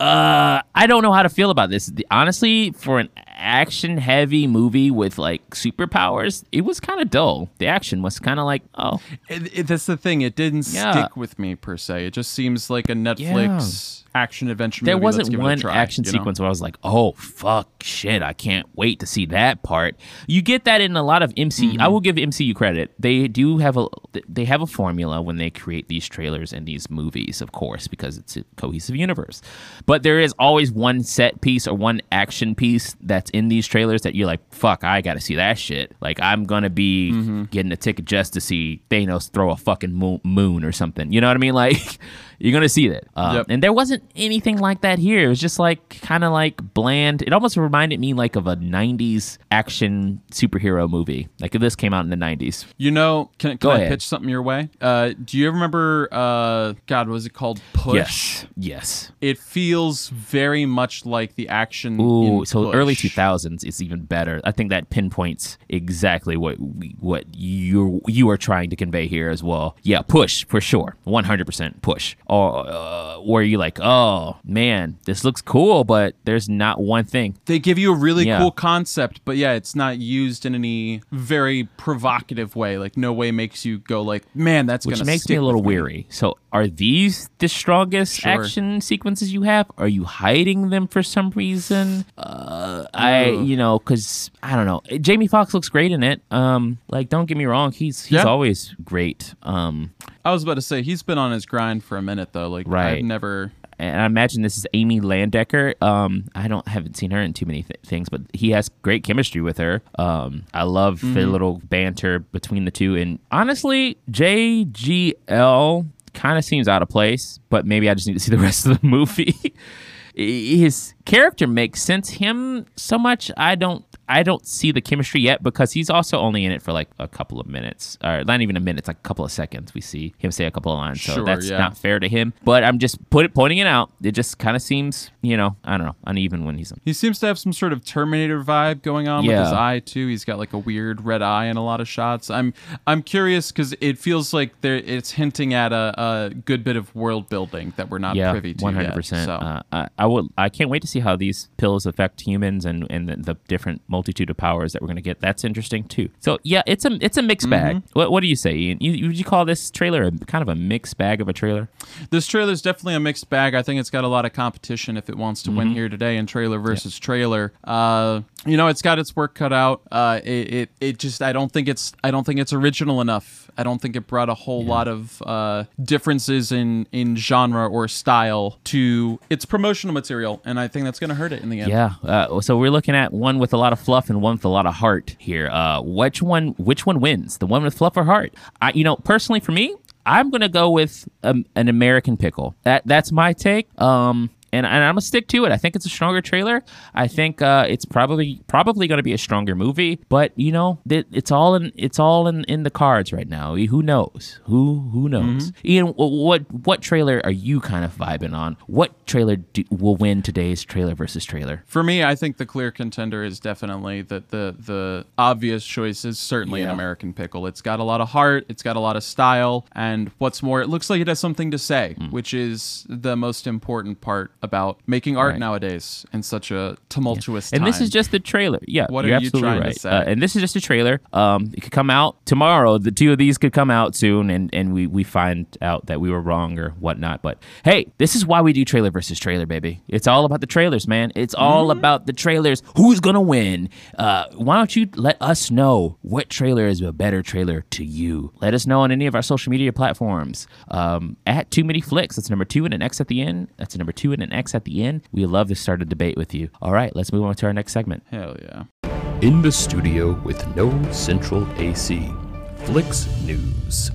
[SPEAKER 2] uh, I don't know how to feel about this. The- honestly, for an action-heavy movie with like superpowers, it was kind of dull. The action was kind of like, oh,
[SPEAKER 1] It, it, that's the thing. It didn't
[SPEAKER 2] Yeah.
[SPEAKER 1] stick with me per se. It just seems like a Netflix action adventure
[SPEAKER 2] There
[SPEAKER 1] movie.
[SPEAKER 2] Wasn't one
[SPEAKER 1] try,
[SPEAKER 2] action
[SPEAKER 1] you know?
[SPEAKER 2] sequence where I was like, "Oh fuck, shit! I can't wait to see that part." You get that in a lot of MCU.
[SPEAKER 1] Mm-hmm.
[SPEAKER 2] I will give MCU credit; they do have a they have a formula when they create these trailers and these movies, of course, because it's a cohesive universe. But there is always one set piece or one action piece that's in these trailers that you're like, "Fuck, I got to see that shit." Like I'm gonna be
[SPEAKER 1] Mm-hmm.
[SPEAKER 2] getting a ticket just to see Thanos throw a fucking moon or something. You know what I mean? Like you're gonna see that. Uh,
[SPEAKER 1] Yep.
[SPEAKER 2] And there wasn't anything like that here. It was just like kind of like bland. It almost reminded me like of a '90s action superhero movie. Like if this came out in the '90s.
[SPEAKER 1] You know, can, can
[SPEAKER 2] Go
[SPEAKER 1] I
[SPEAKER 2] ahead.
[SPEAKER 1] pitch something your way? Uh, do you remember, uh, God, was it called Push?
[SPEAKER 2] Yes. Yes.
[SPEAKER 1] It feels very much like the action.
[SPEAKER 2] Ooh,
[SPEAKER 1] in
[SPEAKER 2] so
[SPEAKER 1] Push.
[SPEAKER 2] early 2000s is even better. I think that pinpoints exactly what we, what you you are trying to convey here as well. Yeah, push for sure, 100% push. Or uh, where you like, oh man, this looks cool, but there's not one thing.
[SPEAKER 1] They give you a really
[SPEAKER 2] Yeah.
[SPEAKER 1] cool concept, but yeah, it's not used in any very provocative way. Like, no way makes you go like, man, that's
[SPEAKER 2] which
[SPEAKER 1] gonna
[SPEAKER 2] makes me a little
[SPEAKER 1] with me."
[SPEAKER 2] weary. So, are these the strongest
[SPEAKER 1] Sure.
[SPEAKER 2] action sequences you have? Are you hiding them for some reason? Uh, I, you know, because I don't know. Jamie Foxx looks great in it. Um, like, don't get me wrong, he's he's
[SPEAKER 1] Yeah.
[SPEAKER 2] always great. Um,
[SPEAKER 1] I was about to say he's been on his grind for a minute though. Like,
[SPEAKER 2] Right.
[SPEAKER 1] I've never.
[SPEAKER 2] and I imagine this is Amy Landecker. Um, I don't haven't seen her in too many th- things, but he has great chemistry with her. Um, I love
[SPEAKER 1] Mm-hmm.
[SPEAKER 2] the little banter between the two, and honestly, JGL kind of seems out of place. But maybe I just need to see the rest of the movie. His character makes sense. Him so much, I don't. I don't see the chemistry yet because he's also only in it for like a couple of minutes, or not even a minute. It's like a couple of seconds. We see him say a couple of lines, so
[SPEAKER 1] Sure,
[SPEAKER 2] that's
[SPEAKER 1] yeah.
[SPEAKER 2] not fair to him. But I'm just put it pointing it out. It just kind of seems, you know, I don't know, uneven when he's.
[SPEAKER 1] He seems to have some sort of Terminator vibe going on with his eye too. He's got like a weird red eye in a lot of shots. I'm I'm curious because it feels like there it's hinting at a, a good bit of world building that we're not
[SPEAKER 2] yeah,
[SPEAKER 1] privy to
[SPEAKER 2] one hundred
[SPEAKER 1] yet.
[SPEAKER 2] percent.
[SPEAKER 1] So
[SPEAKER 2] Uh, I I would. I can't wait to see how these pills affect humans and and the, the different multitude of powers that we're gonna get. That's interesting too. So yeah, it's a it's a mixed bag.
[SPEAKER 1] Mm-hmm.
[SPEAKER 2] What what do you say? Ian? You, would you call this trailer a kind of a mixed bag of a trailer?
[SPEAKER 1] this trailer is definitely a mixed bag. I think it's got a lot of competition if it wants to
[SPEAKER 2] Mm-hmm.
[SPEAKER 1] win here today in trailer versus trailer. Uh, you know, it's got its work cut out. Uh, it, it it just I don't think it's I don't think it's original enough. I don't think it brought a whole lot of uh, differences in in genre or style to its promotional material, and I think that's going to hurt it in the end.
[SPEAKER 2] Yeah. Uh, so we're looking at one with a lot of fluff and one with a lot of heart here. Uh, which one? Which one wins? The one with fluff or heart? I, you know, personally for me, I'm gonna go with um, an American Pickle. That that's my take. Um, and, and I'm gonna stick to it. I think it's a stronger trailer. I think uh, it's probably probably going to be a stronger movie. But you know, it, it's all in it's all in, in the cards right now. Who knows? Who who knows? Ian, what what trailer are you kind of vibing on? What trailer do, will win today's trailer versus trailer?
[SPEAKER 1] For me, I think the clear contender is definitely that the the obvious choice is certainly an American Pickle. It's got a lot of heart, it's got a lot of style, and what's more, it looks like it has something to say, which is the most important part about making art
[SPEAKER 2] Right.
[SPEAKER 1] nowadays in such a tumultuous time.
[SPEAKER 2] And
[SPEAKER 1] time.
[SPEAKER 2] this is just the trailer. Yeah,
[SPEAKER 1] What
[SPEAKER 2] you're
[SPEAKER 1] are you
[SPEAKER 2] absolutely
[SPEAKER 1] trying to
[SPEAKER 2] right.
[SPEAKER 1] say?
[SPEAKER 2] Uh, and this is just a trailer. Um, it could come out tomorrow. The two of these could come out soon, and and we we find out that we were wrong or whatnot. But hey, this is why we do trailer versus trailer, baby. It's all about the trailers, man. It's all
[SPEAKER 1] Mm-hmm.
[SPEAKER 2] about the trailers. Who's gonna win? Uh, why don't you let us know what trailer is a better trailer to you? Let us know on any of our social media platforms. Um, at Too Many Flicks. That's number two and an X at the end. That's a number two and an X at the end. We love to start a debate with you. All right, let's move on to our next segment.
[SPEAKER 1] Hell yeah.
[SPEAKER 3] In the studio with no central AC. Flicks News.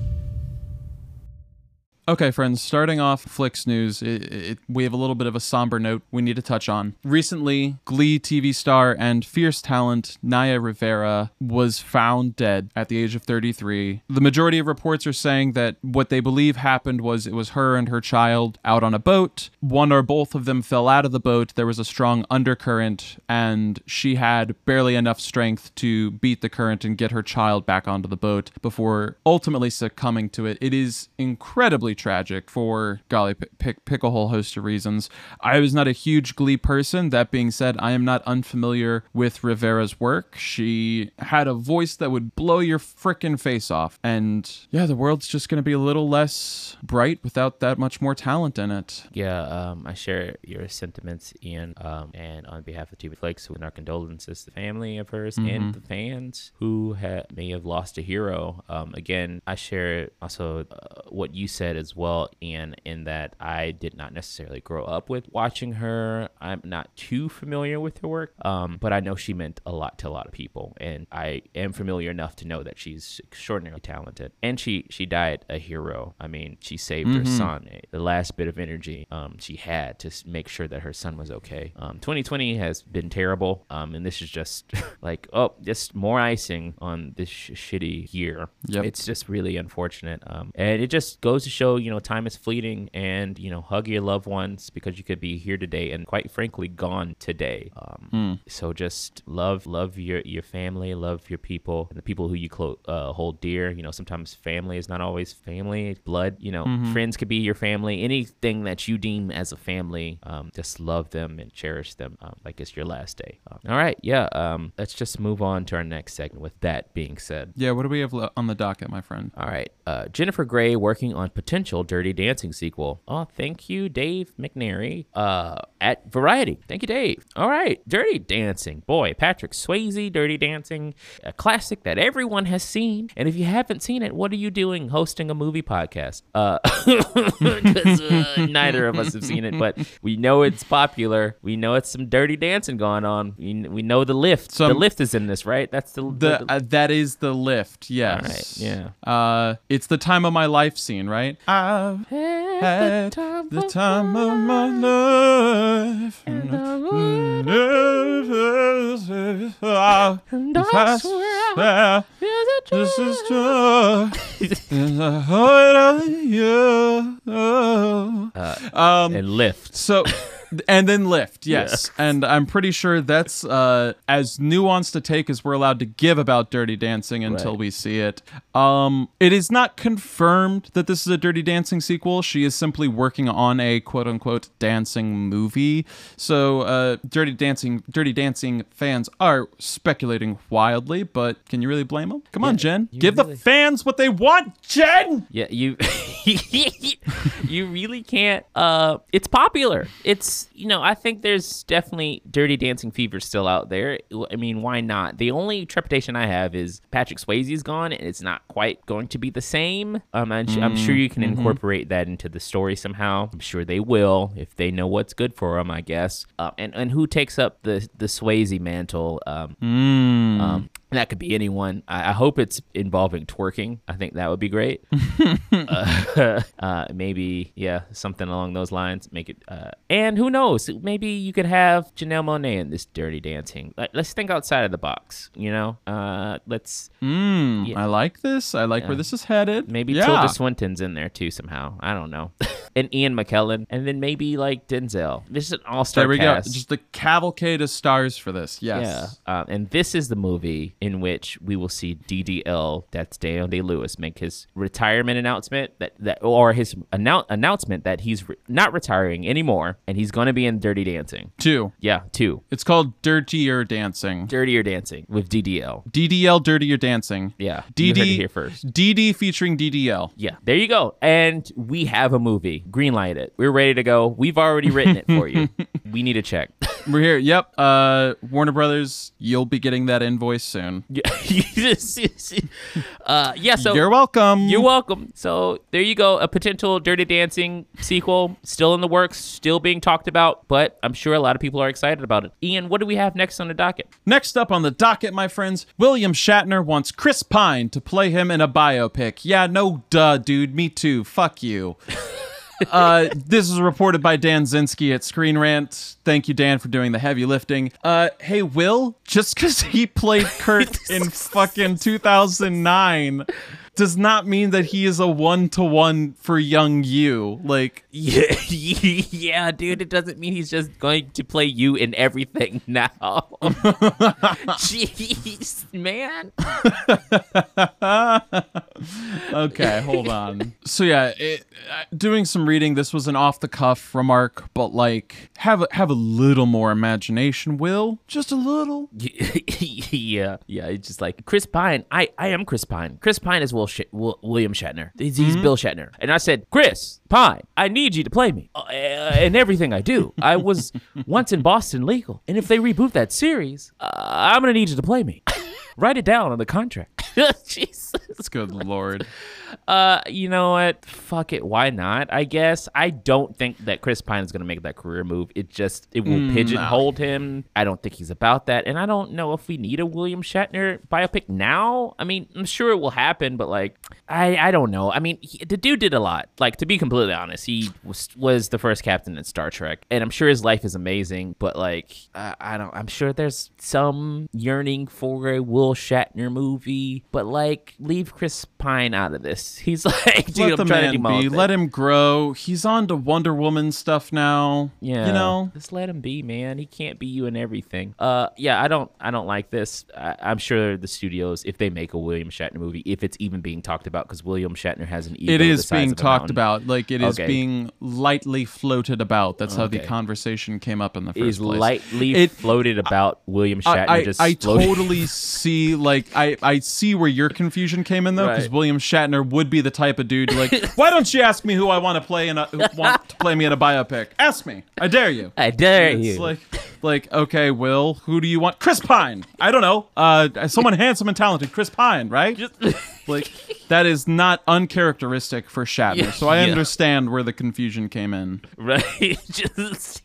[SPEAKER 1] Okay, friends, starting off Flicks News, it, it, we have a little bit of a somber note we need to touch on. Recently, Glee TV star and fierce talent Naya Rivera was found dead at the age of 33. The majority of reports are saying that what they believe happened was it was her and her child out on a boat. One or both of them fell out of the boat. There was a strong undercurrent, and she had barely enough strength to beat the current and get her child back onto the boat before ultimately succumbing to it. It is incredibly tragic for golly pick, pick, a whole host of reasons. I was not a huge Glee person. That being said, I am not unfamiliar with Rivera's work. She had a voice that would blow your frickin' face off. And yeah, the world's just going to be a little less bright without that much more talent in it.
[SPEAKER 2] Yeah, um, I share your sentiments, Ian. Um, and on behalf of TV Flakes, with our condolences to the family of hers and the fans who ha- may have lost a hero. Um, again, I share also uh, what you said as well, Ian, in that I did not necessarily grow up with watching her. I'm not too familiar with her work, um, but I know she meant a lot to a lot of people, and I am familiar enough to know that she's extraordinarily talented. And she she died a hero. I mean, she saved her son. The last bit of energy um, she had to make sure that her son was okay. Um, 2020 has been terrible, um, and this is just like oh, just more icing on this sh- shitty year.
[SPEAKER 1] Yep.
[SPEAKER 2] It's just really unfortunate, um, and it just goes to show you know time is fleeting, and you know hug your loved ones because you could be here today and quite frankly gone today. Um, So just love love your your family, love your people, and the people who you clo- uh, hold dear. You know sometimes family is not always family, blood. You know friends could be your family. Anything that you deem as a family, um, just love them and cherish them um, like it's your last day. Um, all right, yeah. Um, let's just move on to our next segment. With that being said.
[SPEAKER 1] Yeah, what do we have on the docket, my friend?
[SPEAKER 2] All right. Uh, Jennifer Grey working on potential Dirty Dancing sequel. Oh, thank you, Dave McNary. Uh, at Variety. Thank you, Dave. All right. Dirty Dancing. Boy, Patrick Swayze, Dirty Dancing, a classic that everyone has seen. And if you haven't seen it, what are you doing hosting a movie podcast? Uh, 'cause, uh, neither of us have seen it, but we know it's popular. We know it's some dirty dancing going on. We, we know the lift. the lift is in this, right? That's the,
[SPEAKER 1] The, uh, that is the lift, yes.
[SPEAKER 2] right, yeah.
[SPEAKER 1] Uh, it's the time of my life scene, right? I've had the time of my life. And I and I swear this is true. In the heart of you. Um,
[SPEAKER 2] and lift.
[SPEAKER 1] so, and then lift, yes. And I'm pretty sure that's uh, as nuanced a take as we're allowed to give about Dirty Dancing until
[SPEAKER 2] Right.
[SPEAKER 1] we see it. Um, it is not confirmed that this is a Dirty Dancing sequel. She is simply working on a quote unquote dancing movie. So, uh, Dirty Dancing, Dirty Dancing fans are speculating wildly, but can you really blame them? Come on, Jen, give
[SPEAKER 2] really-
[SPEAKER 1] the fans what they want, Jen.
[SPEAKER 2] Yeah, you you really can't. Uh, it's popular. It's you know I think there's definitely Dirty Dancing fever still out there. I mean, why not? The only trepidation I have is Patrick Swayze's gone, and it's not quite going to be the same. Um, I'm, I'm sure you can incorporate that into the story somehow. I'm sure they will if they know what's good for them. I guess. Uh, and and who takes up the the Swayze mantle? Um, um, that could be anyone. I, I hope it's involving twerking. I think that would be great. uh, uh, maybe, yeah, something along those lines. Make it. Uh, and who knows? Maybe you could have Janelle Monáe in this Dirty Dancing. Let, us think outside of the box. You know, uh, let's
[SPEAKER 1] Mm,
[SPEAKER 2] Yeah.
[SPEAKER 1] I like this. I like where this is headed.
[SPEAKER 2] maybe
[SPEAKER 1] yeah.
[SPEAKER 2] Tilda Swinton's in there too somehow. I don't know. and Ian McKellen, and then maybe like Denzel. This is an all-star
[SPEAKER 1] There we
[SPEAKER 2] cast.
[SPEAKER 1] go. Just the cavalcade of stars for this. Yes.
[SPEAKER 2] Yeah, uh, and this is the movie in which we will see DDL, that's Daniel Day Lewis, make his retirement announcement that, that or his annou- announcement that he's re- not retiring anymore, and he's going to be in Dirty Dancing.
[SPEAKER 1] Two.
[SPEAKER 2] Yeah, two,
[SPEAKER 1] It's called Dirtier Dancing.
[SPEAKER 2] Dirtier Dancing with DDL.
[SPEAKER 1] DDL Dirtier Dancing.
[SPEAKER 2] Yeah,
[SPEAKER 1] DD
[SPEAKER 2] here first.
[SPEAKER 1] DD featuring DDL.
[SPEAKER 2] Yeah, there you go. And we have a movie. Greenlight it. We're ready to go. We've already written it for you. we need a check.
[SPEAKER 1] We're here. Yep. Uh, Warner Brothers, you'll be getting that invoice soon.
[SPEAKER 2] Yeah, uh, yeah. So
[SPEAKER 1] You're welcome.
[SPEAKER 2] You're welcome. So there you go. A potential Dirty Dancing sequel still in the works, still being talked about, but I'm sure a lot of people are excited about it. Ian, what do we have next on the docket?
[SPEAKER 1] Next up on the docket, my friends, William Shatner wants Chris Pine to play him in a biopic. Yeah, no duh, dude. Me too. Fuck you. uh, this is reported by Dan Zinsky at Screen Rant. Thank you, Dan, for doing the heavy lifting. Uh, hey, Will, just because he played Kirk in fucking 2009 does not mean that he is a one to one for young you. Like,
[SPEAKER 2] Yeah, yeah, dude. It doesn't mean he's just going to play you in everything now. Jeez, man.
[SPEAKER 1] okay, hold on. So yeah, it, uh, doing some reading. This was an off the cuff remark, but like, have a, have a little more imagination, Will. Just a little.
[SPEAKER 2] yeah, yeah. It's just like Chris Pine. I, I am Chris Pine. Chris Pine is Will, Sh- Will William Shatner. He's, he's Bill Shatner. And I said, Chris Pine, I need you to play me uh, in everything I do. I was once in Boston legal, and if they reboot that series, uh, I'm gonna need you to play me. Write it down on the contract. Jesus.
[SPEAKER 1] Good lord.
[SPEAKER 2] Uh, you know what? Fuck it. Why not? I guess. I don't think that Chris Pine is going to make that career move. It just, it will pigeonhole him. I don't think he's about that. And I don't know if we need a William Shatner biopic now. I mean, I'm sure it will happen, but like, I, I don't know. I mean, he, the dude did a lot. Like, to be completely honest, he was, was the first captain in Star Trek. And I'm sure his life is amazing, but like, I, I don't, I'm sure there's some yearning for a Will Shatner movie, but like, leave Chris Pine out of this. He's like, dude,
[SPEAKER 1] Let
[SPEAKER 2] I'm
[SPEAKER 1] the
[SPEAKER 2] trying
[SPEAKER 1] man
[SPEAKER 2] to do
[SPEAKER 1] be. Let him grow. He's on to Wonder Woman stuff now.
[SPEAKER 2] Yeah,
[SPEAKER 1] You know.
[SPEAKER 2] just let him be, man. He can't be you and everything. Uh, yeah, I don't, I don't like this. I, I'm sure the studios, if they make a William Shatner movie, if it's even being talked about, because William Shatner has an ego
[SPEAKER 1] It is being talked about. Like it is
[SPEAKER 2] Okay.
[SPEAKER 1] being lightly floated about. That's how the conversation came up in the first
[SPEAKER 2] Is
[SPEAKER 1] place.
[SPEAKER 2] lightly
[SPEAKER 1] It-
[SPEAKER 2] floated about William Shatner
[SPEAKER 1] I, I,
[SPEAKER 2] just
[SPEAKER 1] I totally see like I, I see where your confusion came in though because
[SPEAKER 2] Right.
[SPEAKER 1] William Shatner would be the type of dude like why don't you ask me who I want to play in a who want to play me in a biopic? Ask me. I dare you.
[SPEAKER 2] I dare
[SPEAKER 1] it's
[SPEAKER 2] you.
[SPEAKER 1] like like okay Will who do you want? Chris Pine. I don't know. Uh someone handsome and talented. Chris Pine right like that is not uncharacteristic for Shatner
[SPEAKER 2] Yeah,
[SPEAKER 1] so I
[SPEAKER 2] yeah.
[SPEAKER 1] understand where the confusion came in
[SPEAKER 2] right? just,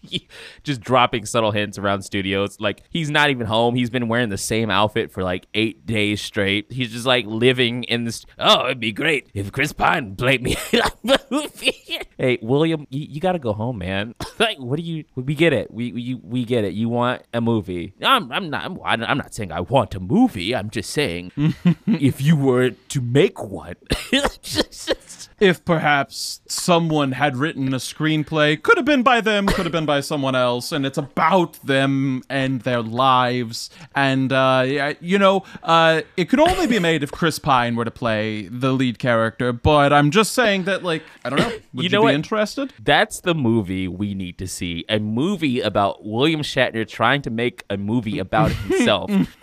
[SPEAKER 2] just dropping subtle hints around studios. Like he's not even home. He's been wearing the same outfit for like eight days straight. He's just like living in this. Oh, it'd be great if Chris Pine played me. in a movie." hey, William, you, you got to go home, man. like, what do you? We get it. We we we get it. You want a movie? I'm I'm not. I'm, I'm not saying I want a movie. I'm just saying if you were to make one.
[SPEAKER 1] if perhaps someone had written a screenplay could have been by them could have been by someone else and it's about them and their lives and uh you know uh it could only be made if chris pine were to play the lead character but i'm just saying that like i don't know would you,
[SPEAKER 2] know
[SPEAKER 1] be
[SPEAKER 2] what?
[SPEAKER 1] interested
[SPEAKER 2] That's the movie we need to see. A movie about William Shatner trying to make a movie about himself.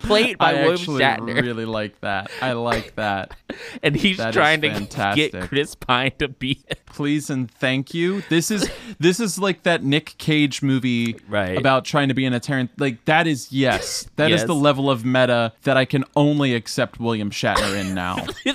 [SPEAKER 2] Played by
[SPEAKER 1] i
[SPEAKER 2] William Shatner.
[SPEAKER 1] really like that i like that
[SPEAKER 2] and he's
[SPEAKER 1] that
[SPEAKER 2] trying to
[SPEAKER 1] fantastic.
[SPEAKER 2] Get Chris Pine to be it.
[SPEAKER 1] please and thank you. This is this is like that Nick Cage movie
[SPEAKER 2] Right.
[SPEAKER 1] about trying to be an Eternal. Like that is yes, that is
[SPEAKER 2] Yes.
[SPEAKER 1] the level of meta that I can only accept William Shatner in now.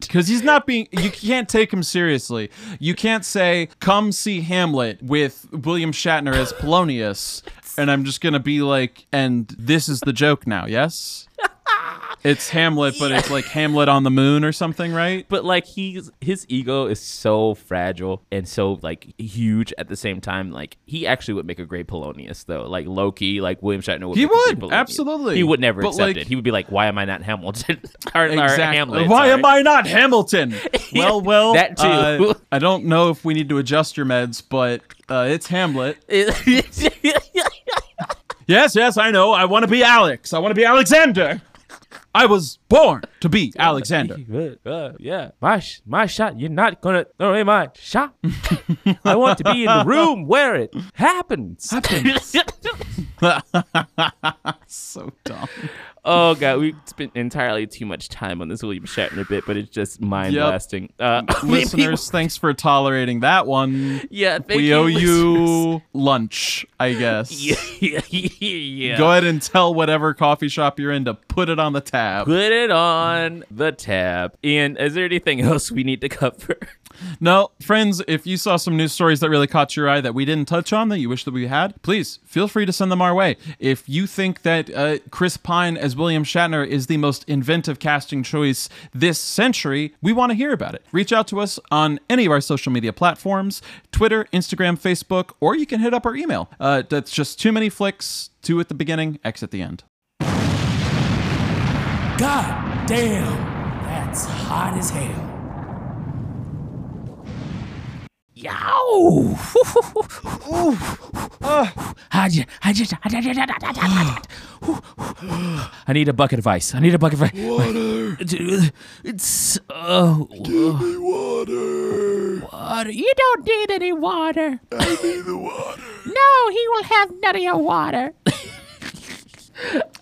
[SPEAKER 1] Because he's not being, you can't take him seriously. You can't say, "Come see Hamlet" with William Shatner as Polonius, and I'm just gonna be like, "And this is the joke now." Yes, it's Hamlet, but it's like Hamlet on the moon or something, right?
[SPEAKER 2] but like he's his ego is so fragile and so like huge at the same time. Like he actually would make a great Polonius though. Like Loki, like William Shatner would.
[SPEAKER 1] He
[SPEAKER 2] make a great
[SPEAKER 1] would, absolutely.
[SPEAKER 2] He would never
[SPEAKER 1] But,
[SPEAKER 2] accept
[SPEAKER 1] like-
[SPEAKER 2] it. He would be like, "Why am I not Hamilton?" or, or Hamlet.
[SPEAKER 1] Why
[SPEAKER 2] sorry.
[SPEAKER 1] am I not Hamilton? Well, well,
[SPEAKER 2] That too.
[SPEAKER 1] uh, I don't know if we need to adjust your meds, but uh, it's Hamlet. Yes, yes, I know. I want to be Alex. I want to be Alexander. I was born to be Alexander.
[SPEAKER 2] Uh, yeah, my sh- my shot. You're not gonna throw away my shot. I want to be in the room where it happens.
[SPEAKER 1] so dumb.
[SPEAKER 2] Oh god, we spent entirely too much time on this William Shatner bit, but it's just mind blasting. Uh,
[SPEAKER 1] Listeners, thanks for tolerating that one.
[SPEAKER 2] yeah, thank
[SPEAKER 1] we
[SPEAKER 2] you,
[SPEAKER 1] owe
[SPEAKER 2] listeners.
[SPEAKER 1] you lunch, I guess.
[SPEAKER 2] Yeah, yeah.
[SPEAKER 1] Go ahead and tell whatever coffee shop you're in to put it on the tab.
[SPEAKER 2] Put it on the tab. And is there anything else we need to cover?
[SPEAKER 1] No, friends, if you saw some news stories that really caught your eye that we didn't touch on that you wish that we had, please feel free to send them our way. If you think that uh, Chris Pine as William Shatner is the most inventive casting choice this century, we want to hear about it. Reach out to us on any of our social media platforms Twitter, Instagram, Facebook, or you can hit up our email. Uh, that's just too many flicks, two at the beginning, X at the end.
[SPEAKER 4] God damn, that's hot as hell. Yow! How'd you, how'd you,
[SPEAKER 2] I need a bucket of ice. I need a bucket of ice. Water. It's oh. Give me water. Water. You don't need any water. I need the water. No, he will have none of your water.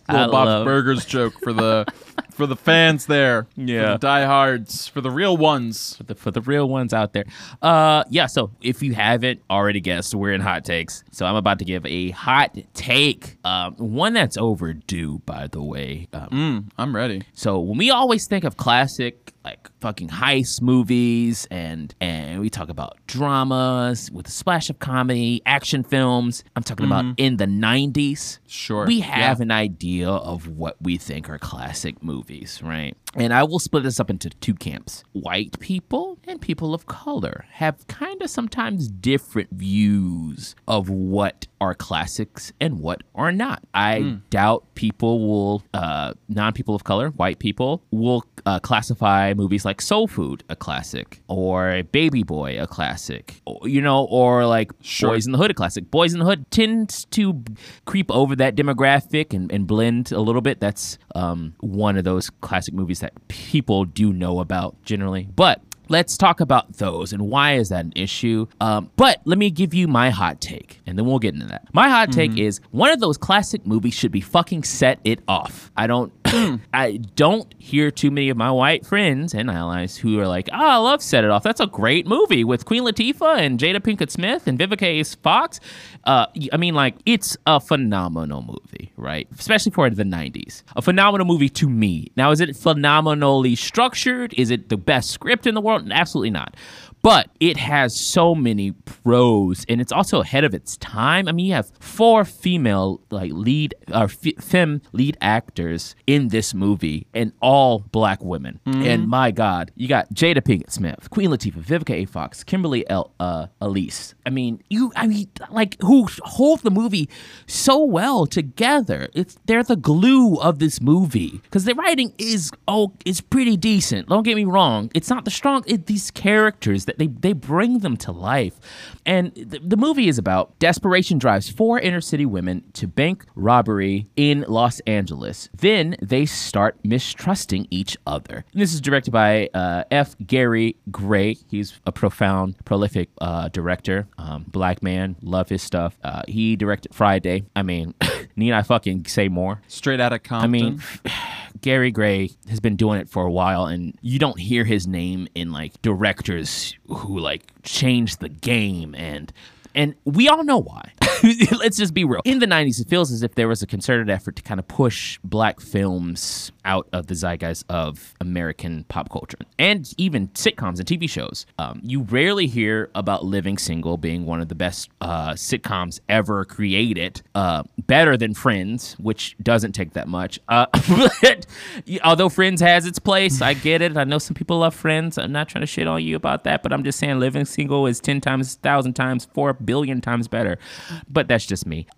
[SPEAKER 1] Little Bob's Burgers joke for the for the fans there.
[SPEAKER 2] Yeah.
[SPEAKER 1] For the diehards, for the real ones.
[SPEAKER 2] for the, for the real ones out there. Uh, yeah. So if you haven't already guessed, we're in hot takes. So I'm about to give a hot take, um, one that's overdue, by the way. Um,
[SPEAKER 1] Mm, I'm ready.
[SPEAKER 2] So when we always think of classic like fucking heist movies and and we talk about dramas with a splash of comedy, action films, I'm talking about in the 90s.
[SPEAKER 1] Sure.
[SPEAKER 2] We
[SPEAKER 1] Yeah.
[SPEAKER 2] have an idea of what we think are classic movies, right? And I will split this up into two camps. White people and people of color have kind of sometimes different views of what are classics and what are not. I doubt people will, uh, non people of color, white people, will uh, classify movies like Soul Food a classic or Baby Boy a classic, or, you know, or like
[SPEAKER 1] Sure.
[SPEAKER 2] Boys in the Hood a classic. Boys in the Hood tends to creep over that demographic and, and blend a little bit. That's um, one of those classic movies that people do know about generally. But let's talk about those and why is that an issue. Um, but let me give you my hot take, and then we'll get into that. My hot take is one of those classic movies should be fucking set it off. I don't, I don't hear too many of my white friends and allies who are like, "Oh, I love Set It Off. That's a great movie with Queen Latifah and Jada Pinkett Smith and Vivica A. Fox." Uh, I mean, like, it's a phenomenal movie, right? Especially for the '90s, a phenomenal movie to me. Now, is it phenomenally structured? Is it the best script in the world? Absolutely not. But it has so many pros, and it's also ahead of its time. I mean, you have four female like lead or f- femme lead actors in this movie, and all black women. And my God, you got Jada Pinkett Smith, Queen Latifah, Vivica A. Fox, Kimberly L. Uh, Elise. I mean, you. I mean, like who hold the movie so well together. It's they're the glue of this movie because the writing is oh, it's pretty decent. Don't get me wrong. It's not the strong. It, these characters that they they bring them to life, and the, the movie is about desperation drives four inner city women to bank robbery in Los Angeles. Then they start mistrusting each other. And this is directed by uh, F. Gary Gray. He's a profound, prolific uh, director. Um, black man, love his stuff. Uh, he directed Friday. I mean, Need I fucking say more?
[SPEAKER 1] Straight out of Compton.
[SPEAKER 2] I mean, Gary Gray has been doing it for a while, and you don't hear his name in like directors who like changed the game and. And we all know why. Let's just be real. In the 90s, it feels as if there was a concerted effort to kind of push black films out of the zeitgeist of American pop culture and even sitcoms and TV shows. Um, you rarely hear about Living Single being one of the best uh, sitcoms ever created, uh, better than Friends, which doesn't take that much. Uh, but although Friends has its place, I get it. I know some people love Friends. I'm not trying to shit on you about that, but I'm just saying Living Single is 10 times, 1,000 times, 4 billion times better. But that's just me.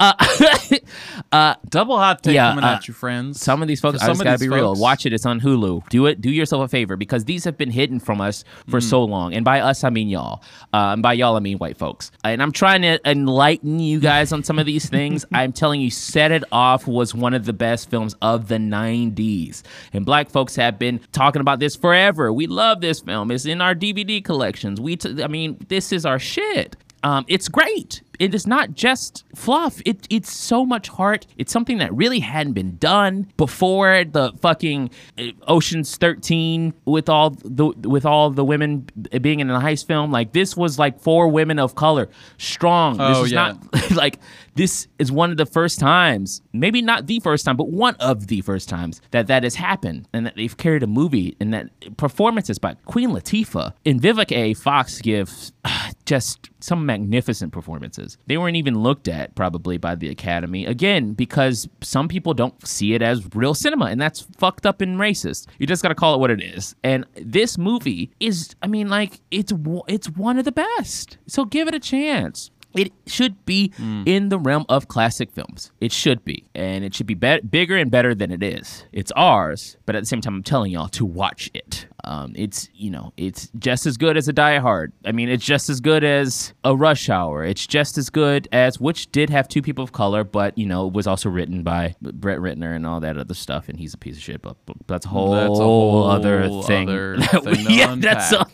[SPEAKER 2] Uh,
[SPEAKER 1] Double hot take
[SPEAKER 2] yeah,
[SPEAKER 1] coming
[SPEAKER 2] uh,
[SPEAKER 1] at you, friends.
[SPEAKER 2] some of these folks, I just gotta be real. Watch it. It's on Hulu. Do it. Do yourself a favor because these have been hidden from us for
[SPEAKER 1] Mm.
[SPEAKER 2] so long. And by us, I mean y'all. Uh, and by y'all, I mean white folks. And I'm trying to enlighten you guys on some of these things. I'm telling you, Set It Off was one of the best films of the 90s. And black folks have been talking about this forever. We love this film. It's in our DVD collections. We, t- I mean, this is our shit. Um, it's great. It is not just fluff. It it's so much heart. It's something that really hadn't been done before the fucking uh, Ocean's 13 with all the with all the women being in a heist film. Like this was like four women of color, strong. This
[SPEAKER 1] Oh,
[SPEAKER 2] is
[SPEAKER 1] yeah.
[SPEAKER 2] not like this is one of the first times, maybe not the first time, but one of the first times that that has happened, and that they've carried a movie, and that performances by Queen Latifah and Vivica A. Fox give ah, just some magnificent performances. They weren't even looked at probably by the Academy again because some people don't see it as real cinema, and that's fucked up and racist. You just gotta call it what it is. And this movie is, I mean, like it's it's one of the best. So give it a chance. It should be in the realm of classic films. It should be. And it should be, be- bigger and better than it is. It's ours, but at the same time, I'm telling y'all to watch it. Um, it's, you know, it's just as good as a Die Hard. I mean, it's just as good as a Rush Hour. It's just as good as, which did have two people of color, but, you know, was also written by Brett Ratner and all that other stuff, and he's a piece of shit, but, but that's a whole,
[SPEAKER 1] That's a whole
[SPEAKER 2] other thing.
[SPEAKER 1] other
[SPEAKER 2] that
[SPEAKER 1] thing
[SPEAKER 2] yeah, that's a,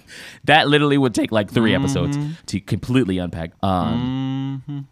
[SPEAKER 2] that literally would take like 3 episodes to completely unpack. Um, Mm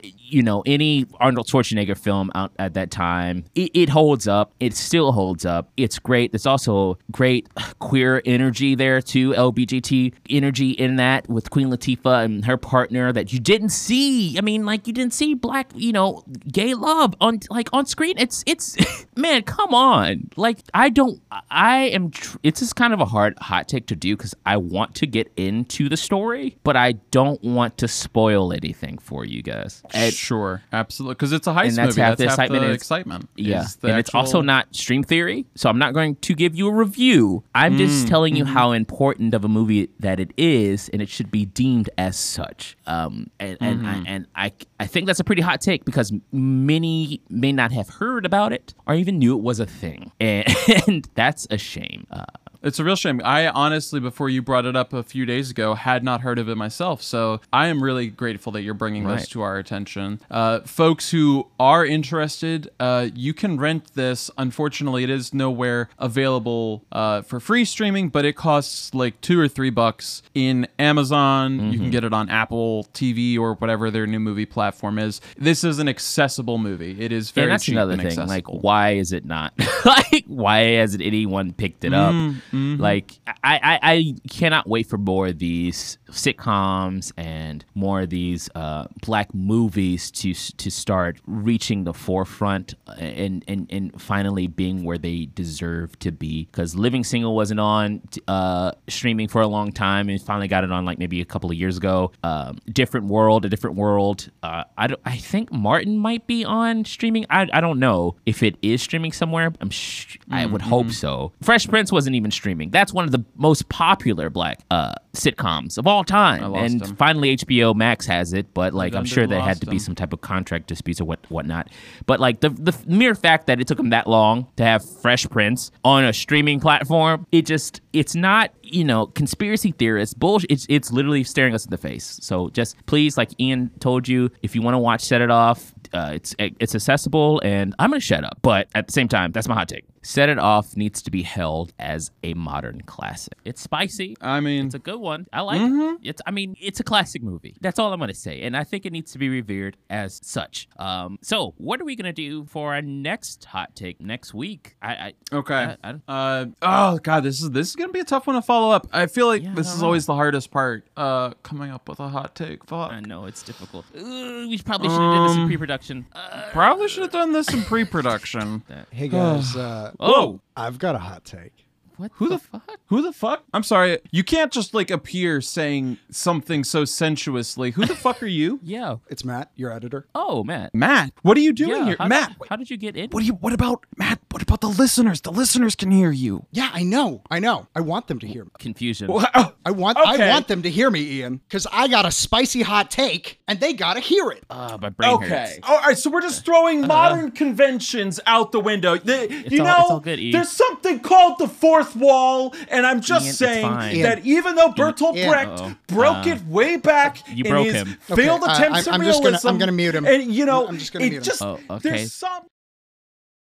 [SPEAKER 2] you know, any Arnold Schwarzenegger film out at that time, it, it holds up. It still holds up. It's great. There's also great queer energy there too, LBGT energy in that with Queen Latifah and her partner that you didn't see. I mean, like you didn't see black, you know, gay love on like on screen. It's it's man, come on. Like I don't. I am. Tr- it's just kind of a hard hot take to do because I want to get into the story, but I don't want to spoil anything for you guys. And-
[SPEAKER 1] sure, absolutely, because it's a heist
[SPEAKER 2] and that's
[SPEAKER 1] movie.
[SPEAKER 2] half the
[SPEAKER 1] half
[SPEAKER 2] excitement
[SPEAKER 1] the excitement.
[SPEAKER 2] yeah,
[SPEAKER 1] the
[SPEAKER 2] and it's also not stream theory, so I'm not going to give you a review. I'm just telling you how important of a movie that it is, and it should be deemed as such. Um, and and, I, and I I think that's a pretty hot take because many may not have heard about it or even knew it was a thing, and, and that's a shame. Uh,
[SPEAKER 1] It's a real shame. I honestly, before you brought it up a few days ago, had not heard of it myself. So I am really grateful that you're bringing this to our attention. Uh, folks who are interested, uh, you can rent this. Unfortunately, it is nowhere available uh, for free streaming, but it costs like two or three bucks in Amazon. You
[SPEAKER 2] Mm-hmm.
[SPEAKER 1] can get it on Apple TV or whatever their new movie platform is. This is an accessible movie. It is very
[SPEAKER 2] and that's
[SPEAKER 1] cheap
[SPEAKER 2] another
[SPEAKER 1] and
[SPEAKER 2] thing.
[SPEAKER 1] accessible.
[SPEAKER 2] Like, why is it not? like, why hasn't anyone picked it up?
[SPEAKER 1] Mm-hmm.
[SPEAKER 2] Like, I, I, I cannot wait for more of these sitcoms and more of these uh, black movies to to start reaching the forefront and and, and finally being where they deserve to be. Because Living Single wasn't on uh, streaming for a long time, and finally got it on like maybe a couple of years ago. Um, different world, a different world. Uh, I don't, I think Martin might be on streaming. I, I don't know if it is streaming somewhere. I'm sh- I would
[SPEAKER 1] Mm-hmm.
[SPEAKER 2] hope so. Fresh Prince wasn't even streaming. That's one of the most popular black uh, sitcoms of all time. And
[SPEAKER 1] him.
[SPEAKER 2] finally, HBO Max has it, but like I'm sure there had to be some type of contract disputes or what whatnot. But like the the mere fact that it took them that long to have Fresh Prince on a streaming platform, it just it's not you know conspiracy theorists bullshit. It's it's literally staring us in the face. So just please, like Ian told you, if you want to watch Set It Off, uh, it's it's accessible, and I'm gonna shut up. But at the same time, that's my hot take. Set It Off needs to be held as a modern classic. It's spicy.
[SPEAKER 1] I mean,
[SPEAKER 2] It's a good one. I like
[SPEAKER 1] Mm-hmm.
[SPEAKER 2] it. It's I mean, it's a classic movie. That's all I'm gonna say. And I think it needs to be revered as such. Um so what are we gonna do for our next hot take next week? I, I
[SPEAKER 1] Okay.
[SPEAKER 2] I- I
[SPEAKER 1] uh oh god, this is this is gonna be a tough one to follow up. I feel like
[SPEAKER 2] Yeah,
[SPEAKER 1] this is
[SPEAKER 2] know.
[SPEAKER 1] always the hardest part. Uh coming up with a hot take. Fuck.
[SPEAKER 2] I know it's difficult. We probably should have done this in
[SPEAKER 1] Um,
[SPEAKER 2] pre-production. Uh,
[SPEAKER 1] Probably should have done this in pre-production.
[SPEAKER 5] Hey guys, uh,
[SPEAKER 2] oh,
[SPEAKER 5] I've got a hot take.
[SPEAKER 2] What
[SPEAKER 1] Who
[SPEAKER 2] the,
[SPEAKER 1] the
[SPEAKER 2] fuck?
[SPEAKER 1] Who the fuck? I'm sorry. You can't just like appear saying something so sensuously. Who the fuck are you?
[SPEAKER 2] Yeah.
[SPEAKER 5] It's Matt, your editor.
[SPEAKER 2] Oh, Matt.
[SPEAKER 1] Matt, what are you doing
[SPEAKER 2] Yeah,
[SPEAKER 1] here?
[SPEAKER 2] how
[SPEAKER 1] Matt,
[SPEAKER 2] Did, how did you get in?
[SPEAKER 1] what do you what about Matt? What about the listeners? The listeners can hear you.
[SPEAKER 5] Yeah, I know, I know. I want them to hear me.
[SPEAKER 2] Confusion.
[SPEAKER 1] Oh,
[SPEAKER 5] I want,
[SPEAKER 1] Okay.
[SPEAKER 5] I want them to hear me, Ian, because I got a spicy hot take, and they gotta hear it.
[SPEAKER 2] Uh, my brain hurts. Okay.
[SPEAKER 1] All right, so we're just throwing modern conventions out the window. The- you
[SPEAKER 2] all-
[SPEAKER 1] know,
[SPEAKER 2] it's all good,
[SPEAKER 1] there's something called the fourth wall, and I'm just
[SPEAKER 2] Ian,
[SPEAKER 1] saying
[SPEAKER 2] fine.
[SPEAKER 1] that even though Bertolt
[SPEAKER 5] Ian.
[SPEAKER 1] Brecht
[SPEAKER 2] Uh-oh.
[SPEAKER 1] broke
[SPEAKER 2] Uh,
[SPEAKER 1] it way back
[SPEAKER 2] you
[SPEAKER 1] in his
[SPEAKER 2] him.
[SPEAKER 1] failed
[SPEAKER 5] Okay, uh,
[SPEAKER 1] attempts
[SPEAKER 5] I'm-
[SPEAKER 1] at
[SPEAKER 5] I'm just gonna-
[SPEAKER 1] realism,
[SPEAKER 5] I'm gonna mute him.
[SPEAKER 1] And you know,
[SPEAKER 5] I'm just gonna
[SPEAKER 1] it
[SPEAKER 5] mute him.
[SPEAKER 1] just
[SPEAKER 2] Oh, okay.
[SPEAKER 1] there's some.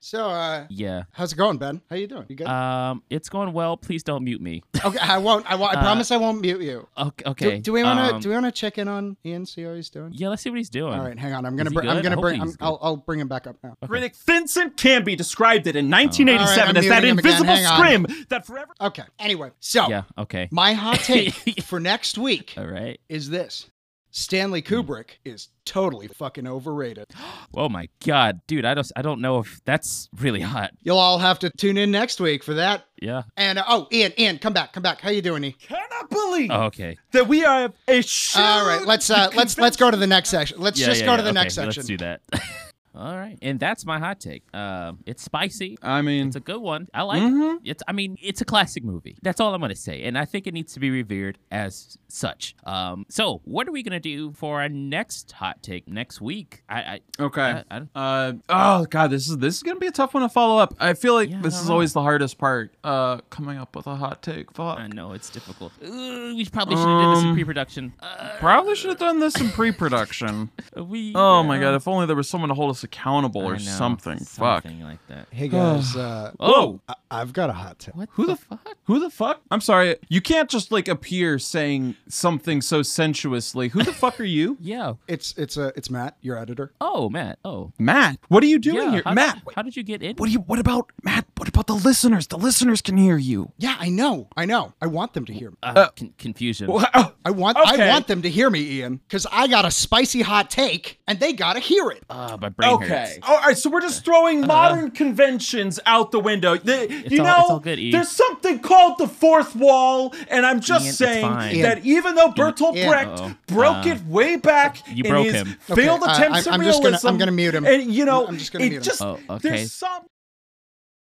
[SPEAKER 5] So, uh,
[SPEAKER 2] Yeah.
[SPEAKER 5] how's it going, Ben? How you doing? You good?
[SPEAKER 2] Um, it's going well. Please don't mute me.
[SPEAKER 5] okay, I won't. I, won't, I promise I won't mute you.
[SPEAKER 2] Okay.
[SPEAKER 5] Do,
[SPEAKER 2] okay.
[SPEAKER 5] do we want to?
[SPEAKER 2] um,
[SPEAKER 5] do we want to check in on Ian? See how he's doing?
[SPEAKER 2] Yeah, let's see what he's doing.
[SPEAKER 5] All right, hang on. I'm gonna.
[SPEAKER 2] he
[SPEAKER 5] Br- I'm gonna bring. I'm, I'll, I'll bring him back up now.
[SPEAKER 1] Critic Vincent Canby described it in
[SPEAKER 5] All
[SPEAKER 1] 1987
[SPEAKER 5] right,
[SPEAKER 1] as that
[SPEAKER 5] muting him again.
[SPEAKER 1] invisible scrim that forever.
[SPEAKER 5] Okay. Anyway, so
[SPEAKER 2] Yeah. Okay.
[SPEAKER 5] my hot take for next week
[SPEAKER 2] All right.
[SPEAKER 5] is this: Stanley Kubrick is totally fucking overrated.
[SPEAKER 2] Oh my god, dude. I don't. I don't know if that's really hot.
[SPEAKER 5] You'll all have to tune in next week for that.
[SPEAKER 2] Yeah.
[SPEAKER 5] And uh, oh, Ian, Ian, come back, come back. How you doing, E?
[SPEAKER 1] Cannot believe
[SPEAKER 2] Oh, okay.
[SPEAKER 1] that we are a show.
[SPEAKER 5] All right, let's uh, let's let's go to the next section. Let's
[SPEAKER 2] Yeah.
[SPEAKER 5] just
[SPEAKER 2] yeah,
[SPEAKER 5] go
[SPEAKER 2] yeah,
[SPEAKER 5] to the
[SPEAKER 2] okay,
[SPEAKER 5] next section.
[SPEAKER 2] Let's do that. All right. And that's my hot take. Um, it's spicy.
[SPEAKER 1] I mean,
[SPEAKER 2] It's a good one. I like
[SPEAKER 5] Mm-hmm.
[SPEAKER 2] it. It's I mean, it's a classic movie. That's all I'm gonna say. And I think it needs to be revered as such. Um, so what are we gonna do for our next hot take next week? I, I
[SPEAKER 1] Okay.
[SPEAKER 2] I- I
[SPEAKER 1] uh oh god, this is this is gonna be a tough one to follow up. I feel like
[SPEAKER 2] Yeah,
[SPEAKER 1] this is always the hardest part. Uh, coming up with a hot take. Fuck.
[SPEAKER 2] I know it's difficult. Uh, we probably should have done this in
[SPEAKER 1] Um,
[SPEAKER 2] pre-production. Uh,
[SPEAKER 1] Probably should have done this in pre-production.
[SPEAKER 2] we.
[SPEAKER 1] oh my
[SPEAKER 2] uh,
[SPEAKER 1] god, if only there was someone to hold us accountable
[SPEAKER 2] I
[SPEAKER 1] or
[SPEAKER 2] know,
[SPEAKER 1] something. Fuck.
[SPEAKER 2] Something like that.
[SPEAKER 5] Hey guys, uh,
[SPEAKER 2] Oh,
[SPEAKER 5] I- I've got a hot take.
[SPEAKER 2] what
[SPEAKER 1] Who
[SPEAKER 2] the,
[SPEAKER 1] the
[SPEAKER 2] fuck?
[SPEAKER 1] Who the fuck? I'm sorry. You can't just like appear saying something so sensuously. Who the fuck are you?
[SPEAKER 2] Yeah.
[SPEAKER 5] It's it's uh, it's Matt, your editor.
[SPEAKER 2] Oh, Matt. Oh.
[SPEAKER 1] Matt, what are you doing
[SPEAKER 2] yeah.
[SPEAKER 1] here?
[SPEAKER 2] How
[SPEAKER 1] Matt,
[SPEAKER 2] Did, how did you get in?
[SPEAKER 1] what do you what about Matt? What about the listeners? The listeners can hear you.
[SPEAKER 5] Yeah, I know, I know. I want them to hear me.
[SPEAKER 2] Uh, con- confusion.
[SPEAKER 1] Oh,
[SPEAKER 5] I want
[SPEAKER 1] okay.
[SPEAKER 5] I want them to hear me, Ian, because I got a spicy hot take, and they gotta hear it.
[SPEAKER 2] Uh, my brain
[SPEAKER 1] Okay.
[SPEAKER 2] hurts.
[SPEAKER 1] All right, so we're just throwing modern conventions out the window. The- you
[SPEAKER 2] all-
[SPEAKER 1] know,
[SPEAKER 2] it's all good, E.
[SPEAKER 1] there's something called the fourth wall, and I'm just
[SPEAKER 2] Ian,
[SPEAKER 1] saying
[SPEAKER 2] fine.
[SPEAKER 1] that even though Bertolt
[SPEAKER 5] Ian.
[SPEAKER 1] Brecht
[SPEAKER 2] Uh-oh.
[SPEAKER 1] broke
[SPEAKER 2] Uh,
[SPEAKER 1] it way back
[SPEAKER 2] you
[SPEAKER 1] in
[SPEAKER 2] broke
[SPEAKER 1] his
[SPEAKER 2] him.
[SPEAKER 1] failed
[SPEAKER 5] Okay, uh,
[SPEAKER 1] attempts
[SPEAKER 5] I'm-
[SPEAKER 1] at
[SPEAKER 5] I'm just gonna-
[SPEAKER 1] realism,
[SPEAKER 5] I'm gonna mute him.
[SPEAKER 1] And you know,
[SPEAKER 5] I'm just gonna
[SPEAKER 1] it
[SPEAKER 5] mute him.
[SPEAKER 1] just
[SPEAKER 2] Oh, okay.
[SPEAKER 1] there's some.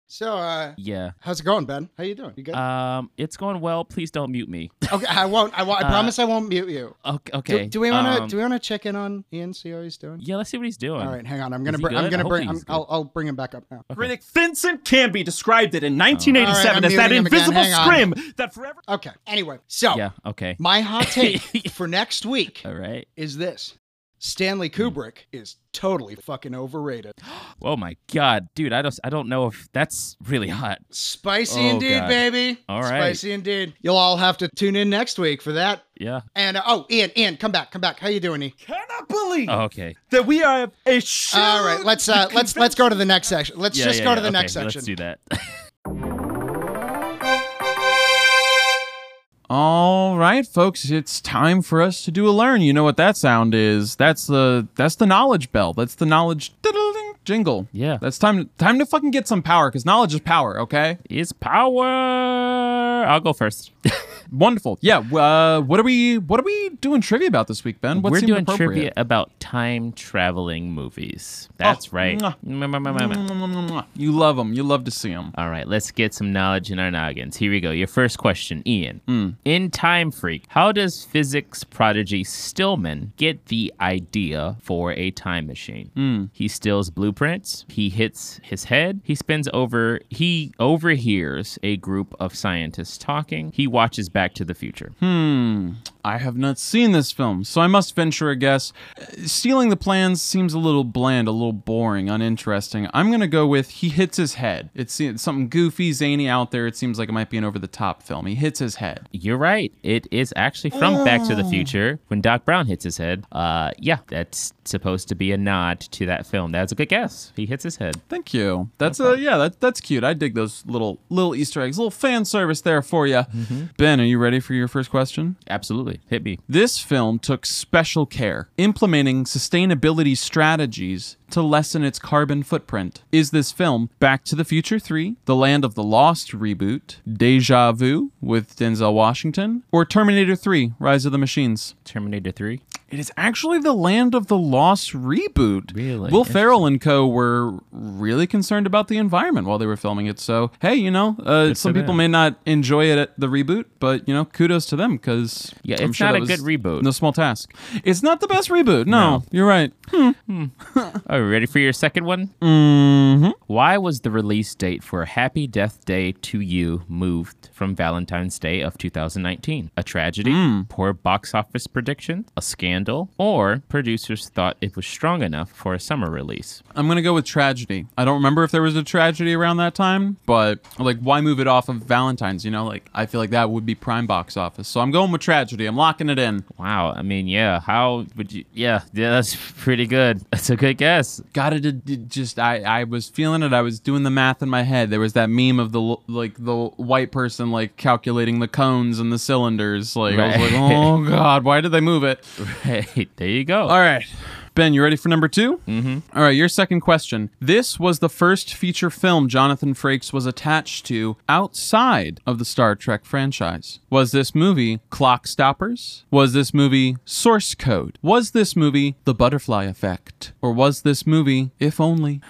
[SPEAKER 5] So, uh,
[SPEAKER 2] Yeah.
[SPEAKER 5] how's it going, Ben? How you doing? You good?
[SPEAKER 2] Um, it's going well. Please don't mute me.
[SPEAKER 5] okay, I won't. I, won't, I promise I won't mute you.
[SPEAKER 2] Okay.
[SPEAKER 5] Do,
[SPEAKER 2] okay.
[SPEAKER 5] do we want to
[SPEAKER 2] um,
[SPEAKER 5] do we want to check in on Ian? See how he's doing.
[SPEAKER 2] Yeah, let's see what he's doing.
[SPEAKER 5] All right, hang on. I'm gonna
[SPEAKER 2] he
[SPEAKER 5] br- I'm gonna bring. I'm, I'll, I'll bring him back up now.
[SPEAKER 1] Critic Vincent Canby described it in
[SPEAKER 5] All
[SPEAKER 1] 1987
[SPEAKER 5] right,
[SPEAKER 1] as that
[SPEAKER 5] muting him again.
[SPEAKER 1] invisible scrim that forever.
[SPEAKER 5] Okay. Anyway, so
[SPEAKER 2] Yeah. Okay.
[SPEAKER 5] my hot take for next week
[SPEAKER 2] All right.
[SPEAKER 5] is this: Stanley Kubrick is totally fucking overrated.
[SPEAKER 2] Oh my god, dude. I don't. I don't know if that's really hot.
[SPEAKER 5] Spicy
[SPEAKER 2] Oh,
[SPEAKER 5] indeed,
[SPEAKER 2] God.
[SPEAKER 5] baby.
[SPEAKER 2] All right.
[SPEAKER 5] Spicy indeed. You'll all have to tune in next week for that.
[SPEAKER 2] Yeah.
[SPEAKER 5] And uh, oh, Ian, Ian, come back, come back. How you doing, E?
[SPEAKER 1] Cannot believe
[SPEAKER 2] Oh, okay.
[SPEAKER 1] that we are a show.
[SPEAKER 5] All right, let's uh, let's let's go to the next section. Let's
[SPEAKER 2] Yeah.
[SPEAKER 5] just
[SPEAKER 2] yeah,
[SPEAKER 5] go
[SPEAKER 2] yeah,
[SPEAKER 5] to the
[SPEAKER 2] okay,
[SPEAKER 5] next section.
[SPEAKER 2] Let's do that.
[SPEAKER 1] All right, folks, it's time for us to do a learn. You know what that sound is? That's the that's the knowledge bell. That's the knowledge jingle.
[SPEAKER 2] Yeah.
[SPEAKER 1] That's time time to fucking get some power because knowledge is power. Okay.
[SPEAKER 2] Is power. I'll go first.
[SPEAKER 1] Wonderful. Yeah. Uh, what are we what are we doing trivia about this week, Ben? What
[SPEAKER 2] We're doing trivia about time traveling movies. That's right.
[SPEAKER 1] mwah.
[SPEAKER 2] Mwah, mwah, mwah, mwah.
[SPEAKER 1] Mm-hmm. You love them. You love to see them.
[SPEAKER 2] All right, let's get some knowledge in our noggins. Here we go. Your first question, Ian.
[SPEAKER 1] Hmm.
[SPEAKER 2] In Time Freak, how does physics prodigy Stillman get the idea for a time machine?
[SPEAKER 1] Hmm.
[SPEAKER 2] He steals blueprints. He hits his head. He spins over. He overhears a group of scientists talking, he watches Back to the Future.
[SPEAKER 1] Hmm. I have not seen this film, so I must venture a guess. Stealing the plans seems a little bland, a little boring, uninteresting. I'm gonna go with he hits his head. It's something goofy, zany out there. It seems like it might be an over-the-top film. He hits his head.
[SPEAKER 2] You're right. It is actually from Back to the Future when Doc Brown hits his head. Uh, yeah, that's supposed to be a nod to that film. That's a good guess. He hits his head.
[SPEAKER 1] Thank you. That's uh yeah, that, that's cute. I dig those little little Easter eggs, little fan service there for you. Ben, are you ready for your first question?
[SPEAKER 2] Absolutely. Hit me.
[SPEAKER 1] This film took special care implementing sustainability strategies to lessen its carbon footprint. Is this film Back to the Future 3, The Land of the Lost reboot, Deja Vu with Denzel Washington, or Terminator 3, Rise of the Machines?
[SPEAKER 2] Terminator 3.
[SPEAKER 1] It is actually the Land of the Lost reboot.
[SPEAKER 2] Really?
[SPEAKER 1] Will Ferrell and co were really concerned about the environment while they were filming it. So, hey, you know, uh, some people may not enjoy it at the reboot, but, you know, kudos to them because.
[SPEAKER 2] Yeah, it's not a good reboot.
[SPEAKER 1] No small task. It's not the best reboot. No, you're right.
[SPEAKER 2] Are you ready for your second one?
[SPEAKER 1] hmm
[SPEAKER 2] Why was the release date for Happy Death Day 2U moved from Valentine's Day of 2019? A tragedy, poor box office prediction, a scandal, or producers thought it was strong enough for a summer release?
[SPEAKER 1] I'm going to go with tragedy. I don't remember if there was a tragedy around that time, but like, why move it off of Valentine's? You know, like, I feel like that would be prime box office. So I'm going with tragedy. I'm locking it in.
[SPEAKER 2] Wow, I mean, yeah, how would you? Yeah, yeah, that's pretty good. That's a good guess.
[SPEAKER 1] got it, it- it just I, I was feeling it i was doing the math in my head there was that meme of the like the white person like calculating the cones and the cylinders like i was like oh god why did they move it
[SPEAKER 2] Right, there you go.
[SPEAKER 1] all right. Ben you ready for number 2 mm-hmm. all right your second question. This was the first feature film jonathan frakes was attached to outside of the star trek franchise. Was this movie clock stoppers? Was this movie source code? Was this movie the butterfly effect? Or was this movie if only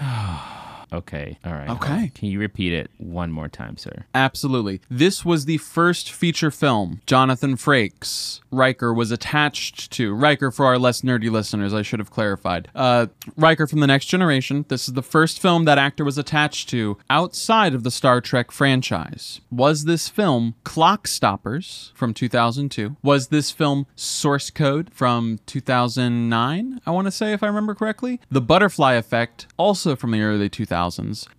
[SPEAKER 2] Okay, all right.
[SPEAKER 1] Okay.
[SPEAKER 2] Can you repeat it one more time, sir?
[SPEAKER 1] Absolutely. This was the first feature film Jonathan Frakes Riker was attached to. Riker, for our less nerdy listeners, I should have clarified. Uh, Riker from The Next Generation. This is the first film that actor was attached to outside of the Star Trek franchise. Was this film Clock Stoppers from 2002? Was this film Source Code from 2009? I want to say, if I remember correctly. The Butterfly Effect, also from the early 2000s.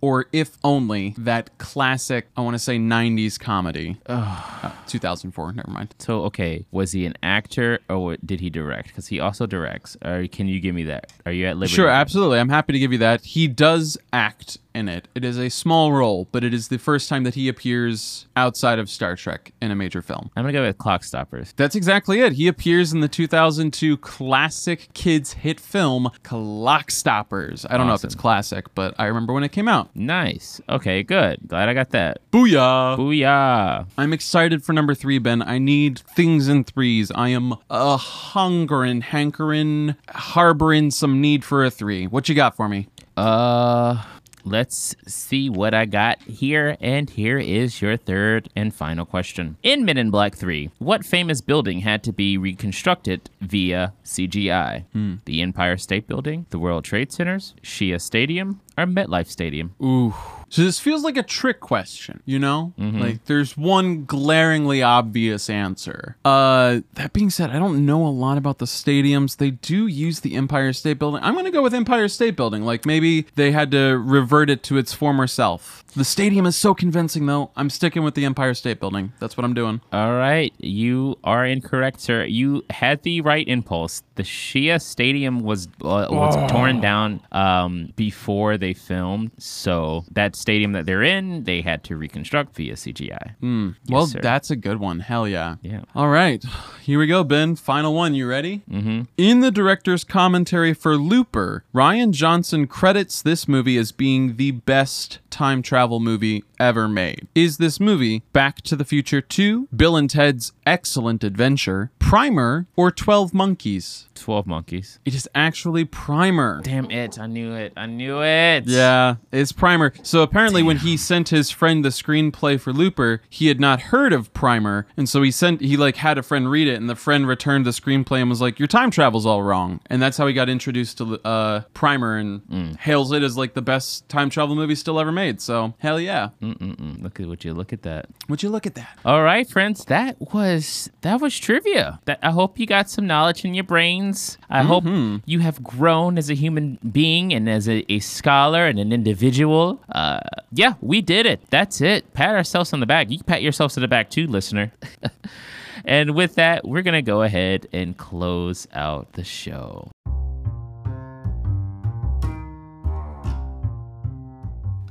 [SPEAKER 1] Or if only that classic, I want to say 90s comedy. Uh, 2004, never mind.
[SPEAKER 2] So, okay, was he an actor or what- did he direct? Because he also directs. Or can you give me that? Are you at liberty?
[SPEAKER 1] Sure, absolutely. I'm happy to give you that. He does act in it. It is a small role, but it is the first time that he appears outside of Star Trek in a major film.
[SPEAKER 2] I'm gonna go with Clock Stoppers.
[SPEAKER 1] That's exactly it. He appears in the 2002 classic kids hit film Clock Stoppers. I don't know if it's classic, but I remember when it came out.
[SPEAKER 2] Nice. Okay, good. Glad I got that.
[SPEAKER 1] Booyah!
[SPEAKER 2] Booyah.
[SPEAKER 1] I'm excited for number three, Ben. I need things in threes. I am a hungering, hankering, harboring some need for a three. What you got for me?
[SPEAKER 2] Uh, let's see what I got here. And here is your third and final question. In Men in Black 3, what famous building had to be reconstructed via CGI? Hmm. The Empire State Building, the World Trade Centers, Shea Stadium, or MetLife Stadium?
[SPEAKER 1] Ooh. So this feels like a trick question, you know? Like there's one glaringly obvious answer. Uh that being said, I don't know a lot about the stadiums. They do use the Empire State Building. I'm going to go with Empire State Building. Like maybe they had to revert it to its former self. The stadium is so convincing though. I'm sticking with the Empire State Building. That's what I'm doing.
[SPEAKER 2] All right, you are incorrect, sir. You had the right impulse. The Shea Stadium was uh, was torn down um, before they filmed, so that stadium that they're in, they had to reconstruct via CGI.
[SPEAKER 1] well,
[SPEAKER 2] sir.
[SPEAKER 1] that's a good one. Hell yeah.
[SPEAKER 2] Yeah.
[SPEAKER 1] All right, here we go, Ben. Final one. You ready? Mm-hmm. In the director's commentary for Looper, Rian Johnson credits this movie as being the best time travel movie ever made. Is this movie Back to the Future 2, Bill and Ted's Excellent Adventure, Primer or 12 Monkeys?
[SPEAKER 2] 12 Monkeys.
[SPEAKER 1] It is actually Primer.
[SPEAKER 2] Damn it. I knew it. I knew it.
[SPEAKER 1] Yeah, it's Primer. So apparently, when he sent his friend the screenplay for Looper, he had not heard of Primer, and so he sent he like had a friend read it, and the friend returned the screenplay and was like, "Your time travel's all wrong," and that's how he got introduced to uh, Primer and hails it as like the best time travel movie still ever made. So hell yeah!
[SPEAKER 2] Mm-mm-mm. Look at what you look at that.
[SPEAKER 1] Would you look at that?
[SPEAKER 2] All right, friends, that was that was trivia. That I hope you got some knowledge in your brains. I hope you have grown as a human being and as a, a scholar and an individual. Uh, yeah, we did it. That's it. Pat ourselves on the back. You can pat yourselves on the back too, listener. and with that, we're gonna go ahead and close out the show.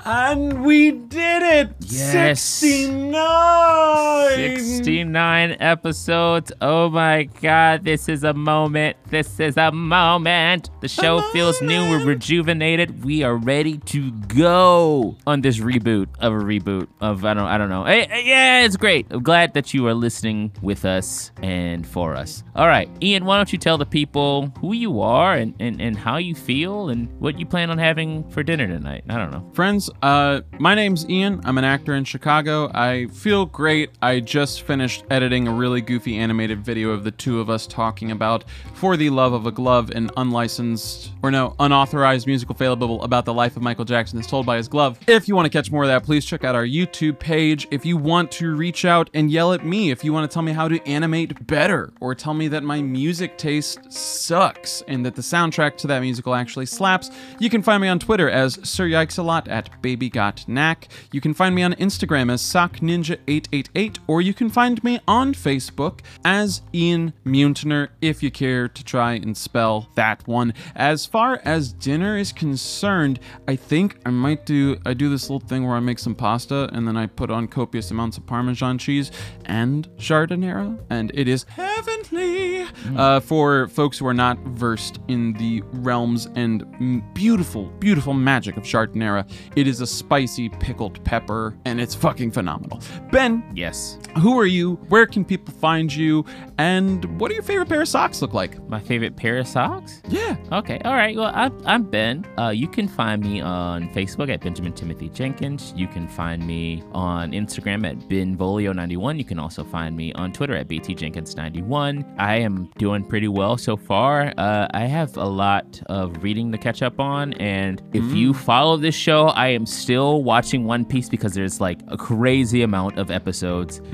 [SPEAKER 1] And we did it!
[SPEAKER 2] Yes.
[SPEAKER 1] 69!
[SPEAKER 2] 69 episodes. Oh my god, this is a moment. This is a moment. The show feels new. We're rejuvenated. We are ready to go on this reboot of a reboot of I don't I don't know. Hey, hey, yeah, it's great. I'm glad that you are listening with us and for us. All right, Ian, why don't you tell the people who you are and, and, and how you feel and what you plan on having for dinner tonight? I don't know.
[SPEAKER 1] Friends, uh, my name's Ian. I'm an actor in Chicago. I feel great. I just finished editing a really goofy animated video of the two of us talking about For the Love of a Glove, an unlicensed, or no, unauthorized musical fable about the life of Michael Jackson as told by his glove. If you want to catch more of that, please check out our YouTube page. If you want to reach out and yell at me, if you want to tell me how to animate better, or tell me that my music taste sucks and that the soundtrack to that musical actually slaps, you can find me on Twitter as Sir Yikes a Lot at Baby Got Knack. You can find me on Instagram as SockNinja888, or you can find me on Facebook as Ian Muntner if you care to try and spell that one. As far as dinner is concerned, I think I might do I do this little thing where I make some pasta and then I put on copious amounts of Parmesan cheese and giardiniera, and it is heavenly. Uh, for folks who are not versed in the realms and beautiful, beautiful magic of giardiniera. it is a spicy pickled pepper, and it's fucking phenomenal. Ben,
[SPEAKER 2] Yes.
[SPEAKER 1] who are you? Where can people find you? And what do your favorite pair of socks look like?
[SPEAKER 2] My favorite pair of socks?
[SPEAKER 1] Yeah.
[SPEAKER 2] Okay, all right. Well, I'm, I'm Ben. Uh, you can find me on Facebook at Benjamin Timothy Jenkins. You can find me on Instagram at BenVolio91. You can also find me on Twitter at BTJenkins91. I am doing pretty well so far. Uh, I have a lot of reading to catch up on, and if you follow this show, I am still watching One Piece because there's like a crazy amount of episodes.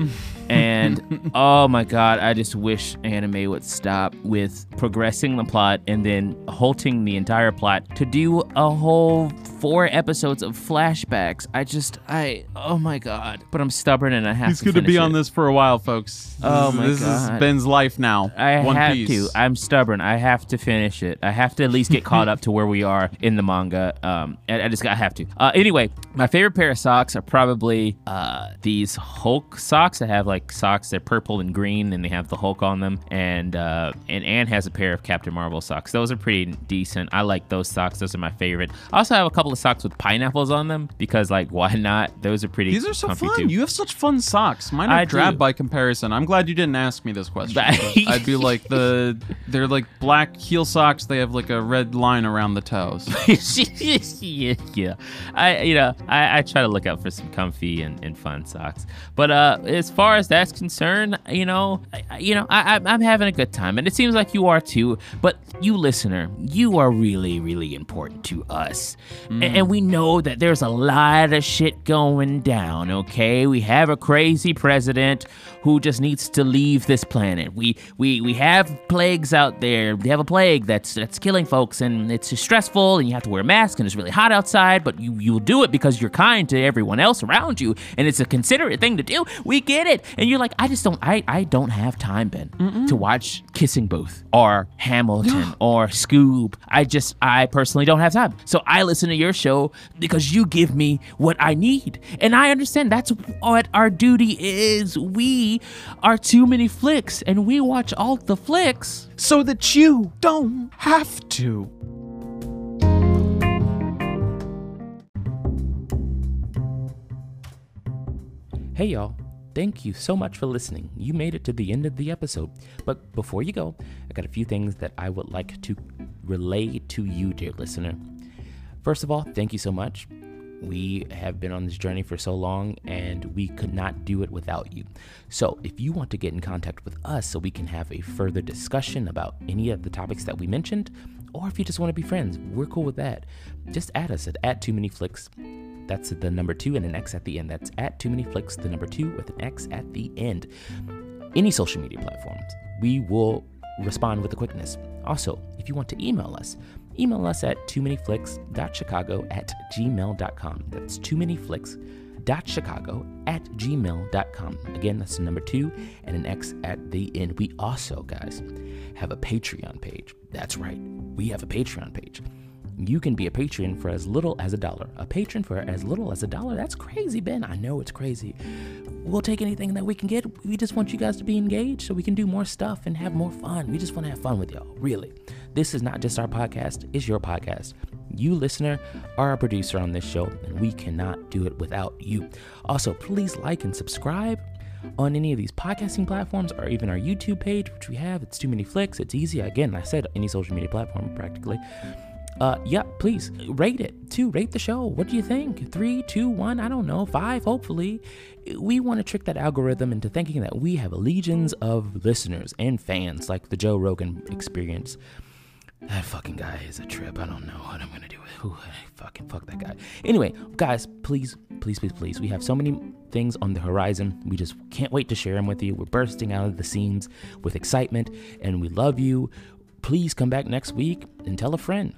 [SPEAKER 2] and oh my god, I just wish anime would stop with progressing the plot and then halting the entire plot to do a whole four episodes of flashbacks. I just, I, oh my god. But I'm stubborn and I have
[SPEAKER 1] He's
[SPEAKER 2] to.
[SPEAKER 1] going to be
[SPEAKER 2] finish
[SPEAKER 1] on this for a while, folks. This
[SPEAKER 2] Oh
[SPEAKER 1] is-
[SPEAKER 2] my
[SPEAKER 1] this
[SPEAKER 2] God.
[SPEAKER 1] This is Ben's life now.
[SPEAKER 2] I
[SPEAKER 1] One
[SPEAKER 2] have
[SPEAKER 1] Piece.
[SPEAKER 2] to. I'm stubborn. I have to finish it. I have to at least get caught up to where we are in the manga. Um, and I just I have to. Uh, anyway, my favorite pair of socks are probably uh, these Hulk socks. I have like socks. They're purple and green, and they have the Hulk on them. And uh, and Anne has a pair of Captain Marvel socks. Those are pretty decent. I like those socks. Those are my favorite. I also have a couple of socks with pineapples on them because like why not? Those are pretty.
[SPEAKER 1] These are so fun.
[SPEAKER 2] Too.
[SPEAKER 1] You have such fun socks. Mine are
[SPEAKER 2] I
[SPEAKER 1] drab
[SPEAKER 2] do.
[SPEAKER 1] by comparison. I'm glad you didn't ask me this question. I'd be like the they're like black heel socks. They have like a red line around the toes.
[SPEAKER 2] yeah, yeah. I you know I, I try to look out for some comfy and, and fun socks. But uh, as far as that's concerned, you know, I, you know, I, I'm- I'm having a good time, and it seems like you are too. But you, listener, you are really, really important to us, A- mm. and, we know that there's a lot of shit going down. Okay, we have a crazy president who just needs to leave this planet. We we we have plagues out there. We have a plague that's that's killing folks, and it's stressful, and you have to wear a mask, and it's really hot outside. But you you'll do it because you're kind to everyone else around you, and it's a considerate thing to do. We get it, and you're like, I just don't I I don't have time, Ben, to watch Kissing Booth or Hamilton or Scoob. I just I personally don't have time, so I listen to your show because you give me what I need, and I understand that's what our duty is. We are too many flicks, and we watch all the flicks.
[SPEAKER 1] so that you don't have to.
[SPEAKER 2] Hey y'all, thank you so much for listening. You made it to the end of the episode. But before you go, I got a few things that I would like to relay to you, dear listener. First of all, thank you so much. We have been on this journey for so long and we could not do it without you. So, if you want to get in contact with us so we can have a further discussion about any of the topics that we mentioned, or if you just want to be friends, we're cool with that. Just add us at, at Too Many Flicks. That's the number two and an X at the end. That's at Too Many Flicks, the number two with an X at the end. Any social media platforms, we will respond with a quickness. Also, if you want to email us, email us at too many flicks.chicago at gmail.com. That's too many flicks.chicago at gmail.com. Again, that's the number two and an X at the end. We also, guys, have a Patreon page. That's right, we have a Patreon page. You can be a patron for as little as a dollar. A patron for as little as a dollar? That's crazy, Ben. I know it's crazy. We'll take anything that we can get. We just want you guys to be engaged so we can do more stuff and have more fun. We just want to have fun with y'all, really. This is not just our podcast, it's your podcast. You, listener, are a producer on this show, and we cannot do it without you. Also, please like and subscribe on any of these podcasting platforms or even our YouTube page, which we have. It's Too Many Flicks. It's easy. Again, I said any social media platform practically. Uh, yeah, please rate it. Two, rate the show. What do you think? Three, two, one, I don't know, five, hopefully. We want to trick that algorithm into thinking that we have legions of listeners and fans like the Joe Rogan experience. That fucking guy is a trip. I don't know what I'm gonna do with. Ooh, fucking fuck that guy. Anyway, guys, please, please, please, please. We have so many things on the horizon. We just can't wait to share them with you. We're bursting out of the seams with excitement, and we love you. Please come back next week and tell a friend.